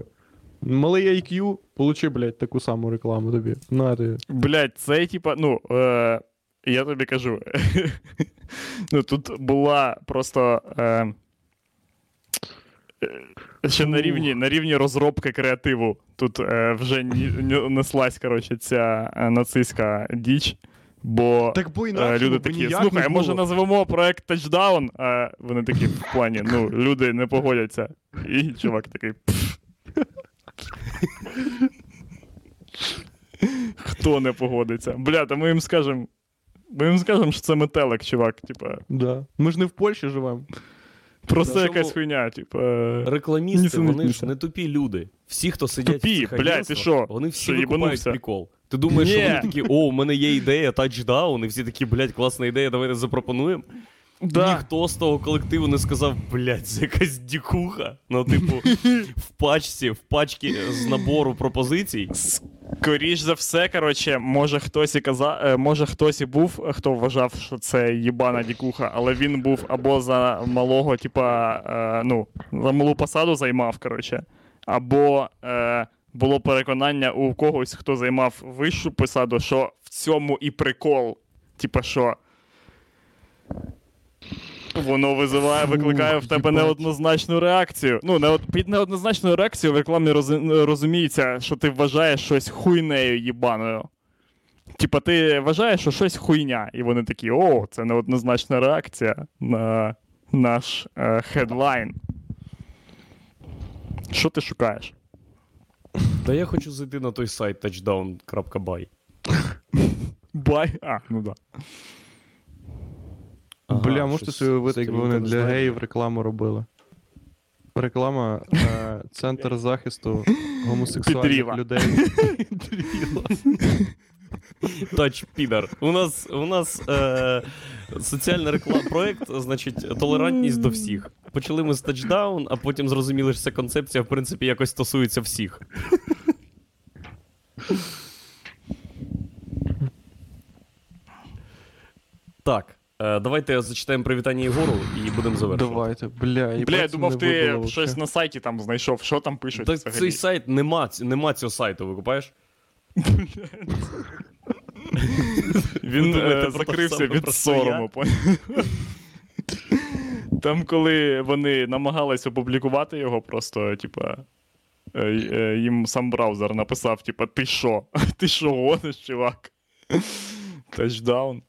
Малий IQ, получи, блядь, таку саму рекламу тобі. На тобі. Блядь, це типа, ну, е, я тобі кажу. ну, тут була просто. Е, е, ще на рівні, на рівні розробки креативу. Тут е, вже ні, ні- неслась, коротше, ця е, нацистська діч. Бо Так бо е, інакше люди б такі, слухай, може назвемо проект Touchdown? А вони такі в плані, ну, люди не погодяться. І чувак такий. «Пф». Хто не погодиться? Бля, та ми їм скажемо. Ми їм скажемо, що це метелик, чувак. Типа, Да. Ми ж не в Польщі живемо. просто Тому якась хуйня, типа. Рекламісти, вони ж не тупі люди. Всі, хто сидять Тупі, в цих блядь, ти що? вони всі викупають прикол. Ти думаєш, що вони такі, о, у мене є ідея, тачдаун, і всі такі, блядь, класна ідея, давайте запропонуємо. Да. Ніхто з того колективу не сказав, блядь, це якась дікуха. Ну, типу, в пачці, в пачці з набору пропозицій. Скоріш за все, коротше, може хтось і каза... е, може хтось і був, хто вважав, що це їбана дікуха, але він був або за малого, типа, е, ну, за малу посаду займав, коротше, або е, було переконання у когось, хто займав вищу посаду, що в цьому і прикол. Типа, що. Воно визиває, викликає в тебе неоднозначну реакцію. Ну, не, під неоднозначною реакцією в рекламі роз- розуміється, що ти вважаєш щось хуйнею їбаною. Типа, ти вважаєш, що щось хуйня, і вони такі: о, це неоднозначна реакція на наш е, хедлайн. Що ти шукаєш? Та я хочу зайти на той сайт touchdown.by. Бай. А, ну да. Ага, Бля, можете щось собі уявити, якби вони не для знаю. геїв рекламу робили. Реклама е, Центр захисту гомосексуальних Підріва. людей. Тач підар. У нас, у нас е, соціальний реклам проект, значить, толерантність до всіх. Почали ми з тачдаун, а потім зрозуміли, що ця концепція, в принципі, якось стосується всіх. Так. Е, давайте зачитаємо привітання Єгору і будемо завершувати. Давайте, бля, і Бля, я думав, ти щось на сайті там знайшов. Що там пишуть Так взагалі? цей сайт нема, нема цього сайту, викупаєш? Він думаєте, е, закрився від сорому. Там, коли вони намагались опублікувати його, просто, типа. е, Їм сам браузер написав, типа, ти що? Ти що гониш, чувак? Тачдаун.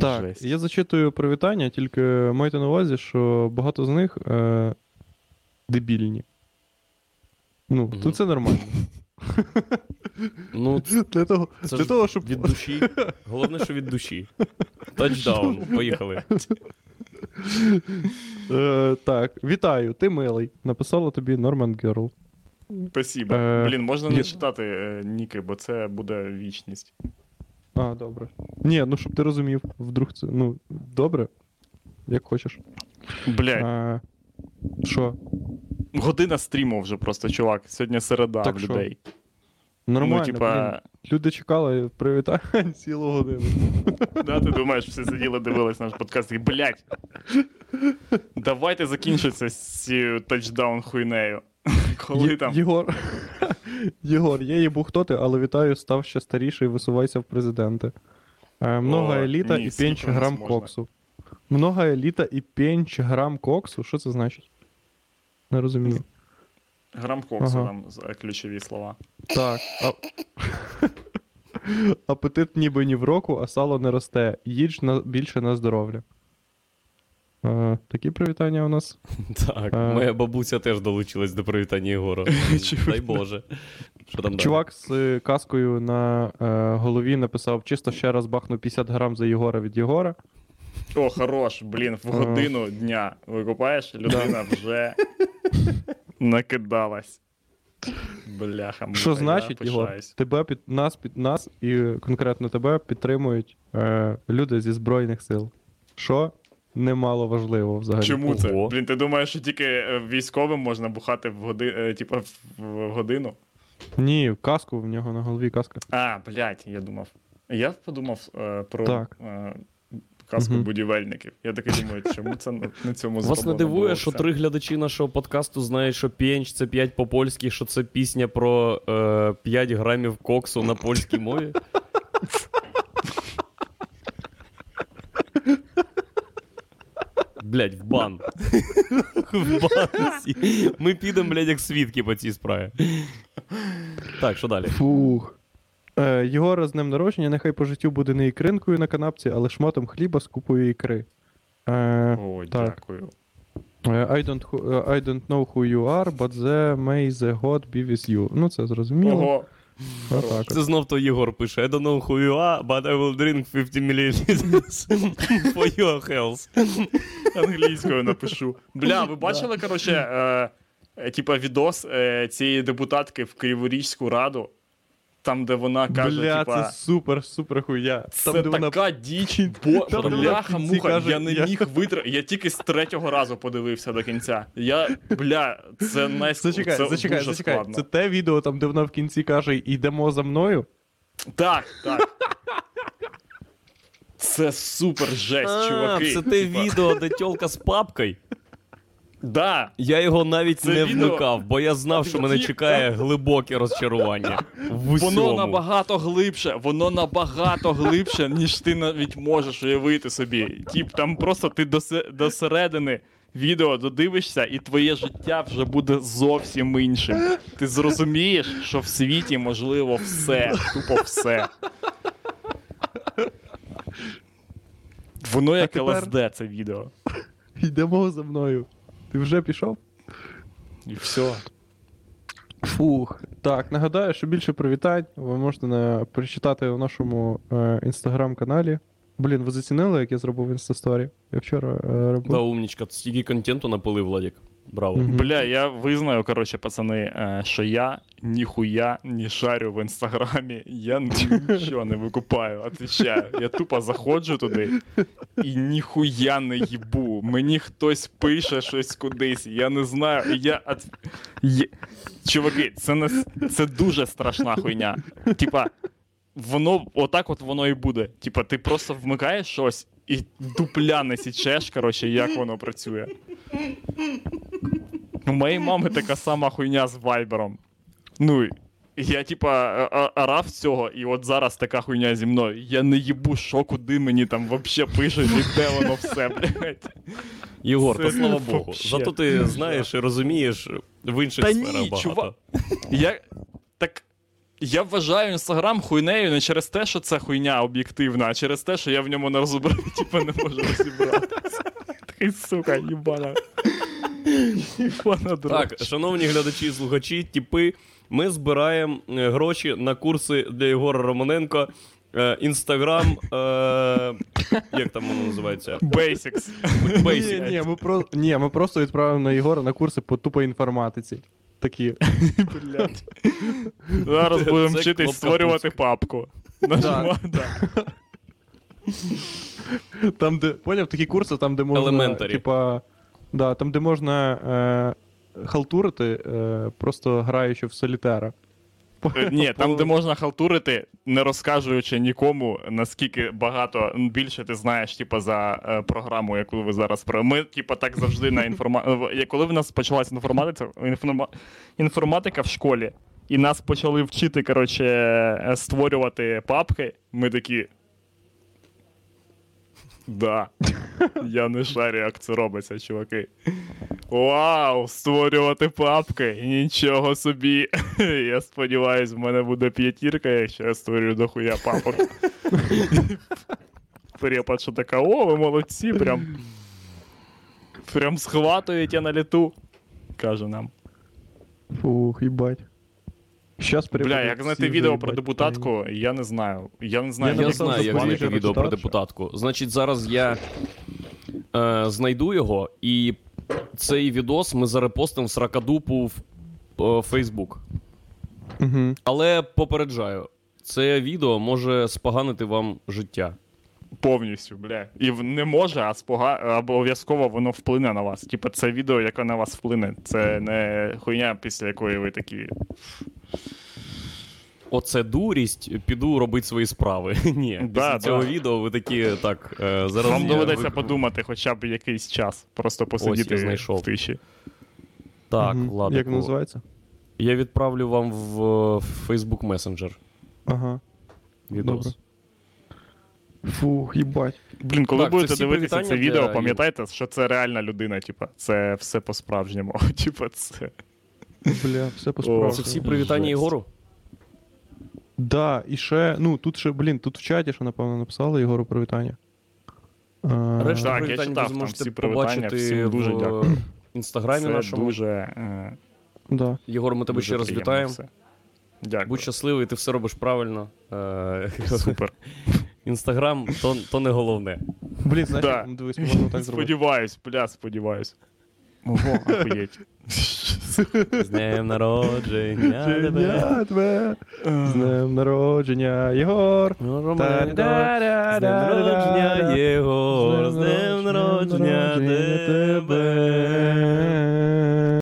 Так, Жесть. я зачитую привітання, тільки майте на увазі, що багато з них е, дебільні. Ну, Мгм. то це нормально. Ну, Для того, це для ж того щоб від душі. Головне, що від душі. Тачдаун. Поїхали. Е, так, вітаю, ти милий. Написала тобі Норман Герл. Спасибо. Е, Блін, можна не є- читати е, ніки, бо це буде вічність. А, добре. Ні, ну щоб ти розумів, вдруг це. Ну, добре. Як хочеш. Блядь, А, Що? година стріму вже просто, чувак. Сьогодні середа Так в що? людей. Нормально. ну, типа, блін. Люди чекали привітання цілу годину. да, ти думаєш, всі сиділи, дивились наш подкаст і, блядь. Давайте закінчиться з цією тачдаун хуйнею. Коли там. Єгор, Єгор, я їбу хто ти, але вітаю, став ще старіший, висувайся в президенти. Е, много еліта і скільки пенч грам коксу. Много еліта і пенч грам коксу? Що це значить? Не розумію. Грам коксу Ага. там е, ключові слова. Так. А... Апетит ніби ні в року, а сало не росте. Їдж на... більше на здоров'я. Е, такі привітання у нас. Так, Е. моя бабуся теж долучилась до привітання Єгора. Дай Боже. Що там далі? Чувак з е, каскою на е, голові написав: чисто ще раз бахну 50 грам за Єгора від Єгора. О, хорош, блін, в годину дня викупаєш, людина вже накидалась. Бляха, Що значить, Єгор? Тебе під нас під нас і конкретно тебе підтримують е, люди зі Збройних сил. Що немало важливо взагалі. Чому це? Ого. Блін, ти думаєш, що тільки е, військовим можна бухати в годи... е, в- в годину? Ні, каску в нього на голові каска. А, блядь, я думав. Я подумав е, про Так. е, казку Мгм. будівельників. Я такий думаю, чому це на, на цьому Вас не дивує, було що все? три глядачі нашого подкасту знають, що п'єнч це 5 по-польськи, що це пісня про е, 5 грамів коксу на польській мові? Блять, в бан. В бан. Ми підемо, блядь, як свідки по цій справі. Так, що далі? Фух. Е, Єгора з днем народження, нехай по життю буде не ікринкою на канапці, але шматом хліба з купою ікри. Е, О, Так. дякую. е, I don't, who- е, I don't know who you are, but the may the God be with you. Ну, це зрозуміло. Ого. Це знов то Єгор пише: I don't know who you are, but I will drink 50 milliliters for your health. англійською напишу. Бля, ви бачили, коротше, е, е, типа відос е, цієї депутатки в Криворізьку раду, там, де вона каже, Бля, типа. це супер, супер хуя. Це Там, де вона діч, бо Там, бляха муха, каже, я не я- міг витримати. Я тільки з третього разу подивився до кінця. Я, бля, це найск... Зачекай, це зачекай, дуже зачекай. складно. Це те відео, там, де вона в кінці каже, йдемо за мною. Так, так. Це супер жесть, чуваки. це те Типа, відео, де тьолка з папкою. Да. Я його навіть Це не відео- вмикав, бо я знав, що мене чекає глибоке розчарування. В усьому. Воно набагато глибше, воно набагато глибше, ніж ти навіть можеш уявити собі. Тіп, там просто ти до, до середини відео додивишся, і твоє життя вже буде зовсім іншим. Ти зрозумієш, що в світі можливо все, тупо все. Воно як тепер- ЛСД, це відео. Йдемо за мною. Ти вже пішов? І все. Фух. Так, нагадаю, що більше привітань ви можете на... прочитати у нашому е, інстаграм-каналі. Блін, ви зацінили, як я зробив інстасторі? Я вчора е, робив. Да, умнічка, стільки контенту напилив, Владик. Браво. Мгм. Бля, я визнаю, коротше, пацани, е, що я ніхуя не шарю в інстаграмі, я нічого не викупаю, отвечаю. Я тупо заходжу туди і ніхуя не їбу. Мені хтось пише щось кудись, я не знаю. і Я от... Чуваки, це не це дуже страшна хуйня. Типа, воно отак от воно і буде. Типа, ти просто вмикаєш щось і дупля не січеш, коротше, як воно працює. У моєї мами така сама хуйня з вайбером. Ну, я, типа, а- а- орав цього, і от зараз така хуйня зі мною. Я не їбу, що куди мені там вообще пишуть, і де воно все, блядь. Єгор, та слава Богу. вообще Зато ти знаєш і розумієш в інших Та сферах ні, багато. чувак. Я. Так. Я вважаю інстаграм хуйнею не через те, що це хуйня об'єктивна, а через те, що я в ньому не розбираю, типу не можу розібратися. Такий сука, їбана. Так, шановні глядачі слухачі, тіпи, ми збираємо е, гроші на курси для Єгора Романенко. Е, Інстаграм, е, як там воно називається? Basics. Basic. Ні, ні, ми про... ні, ми просто відправимо на Єгора на курси по тупо інформатиці. Такі. Блядь. Зараз будемо вчитись створювати папку. Нажимаю. Там, де, поняв, такі курси, там, де можна. Типа, да, там, де можна е, халтурити, е, просто граючи в солітера. Ні, там, де можна халтурити, не розказуючи нікому, наскільки багато більше ти знаєш, типу, за е, програму, яку ви зараз про. Ми, типу, так завжди на інформа... Коли в нас почалася інформатика, інформа... інформатика в школі, і нас почали вчити, коротше, е, створювати папки, ми такі. Да. Я не шарю, як це робиться, чуваки. Вау, створювати папки. Нічого собі. Я сподіваюся, в мене буде п'ятірка, якщо я створю дохуя папок. Препод, що така, о, ви молодці, прям. Прям схватуєте на літу. Каже нам. Фух, їбать. Щас Бля, як знайти відео про депутатку, я не знаю. Я не знаю, Я Я як знаю, як знайти відео про депутатку. Значить, зараз я е, знайду його, і цей відос ми зарепостимо в сракадупу в е, Фейсбук. Угу. Але попереджаю, це відео може споганити вам життя. повністю, бля. І не може, а спога... обов'язково воно вплине на вас. Типа, це відео, яке на вас вплине. Це не хуйня, після якої ви такі. Оце дурість, піду робити свої справи. Ні, Да, після да. цього відео ви такі так. Е, зараз Вам доведеться вик- подумати хоча б якийсь час. Просто я посидіти знайшов. в тиші. Так, ладно. Як називається? я відправлю вам в е, Facebook Messenger Ага. відос. Добре. Фух, їбать. Блін, коли Так, будете дивитися це відео, для пам'ятайте, що це реальна людина, типа, це все по-справжньому. Типа, це. Бля, все по. Це всі привітання. Єгору? Да, і ще, ну тут ще, блін, тут в чаті, що напевно написали Єгору привітання. А, Решта Так, я читав ви там зможете всі привітання, побачити всім дуже в дякую. інстаграмі Це нашому. дуже. е, Да. Єгор, ми тебе дуже ще раз приємно вітаємо. все. Дякую. Будь щасливий, ти все робиш правильно. Е, Супер. Інстаграм то, то не головне. Блін, знаєш, Да. як, ну, дивись, можна так зробити. Сподіваюсь, бля, сподіваюсь. Ого, ахуєть. З днем народження тебе. Тебе, З днем народження, Єгор. З днем народження, Єгор, з днем народження тебе.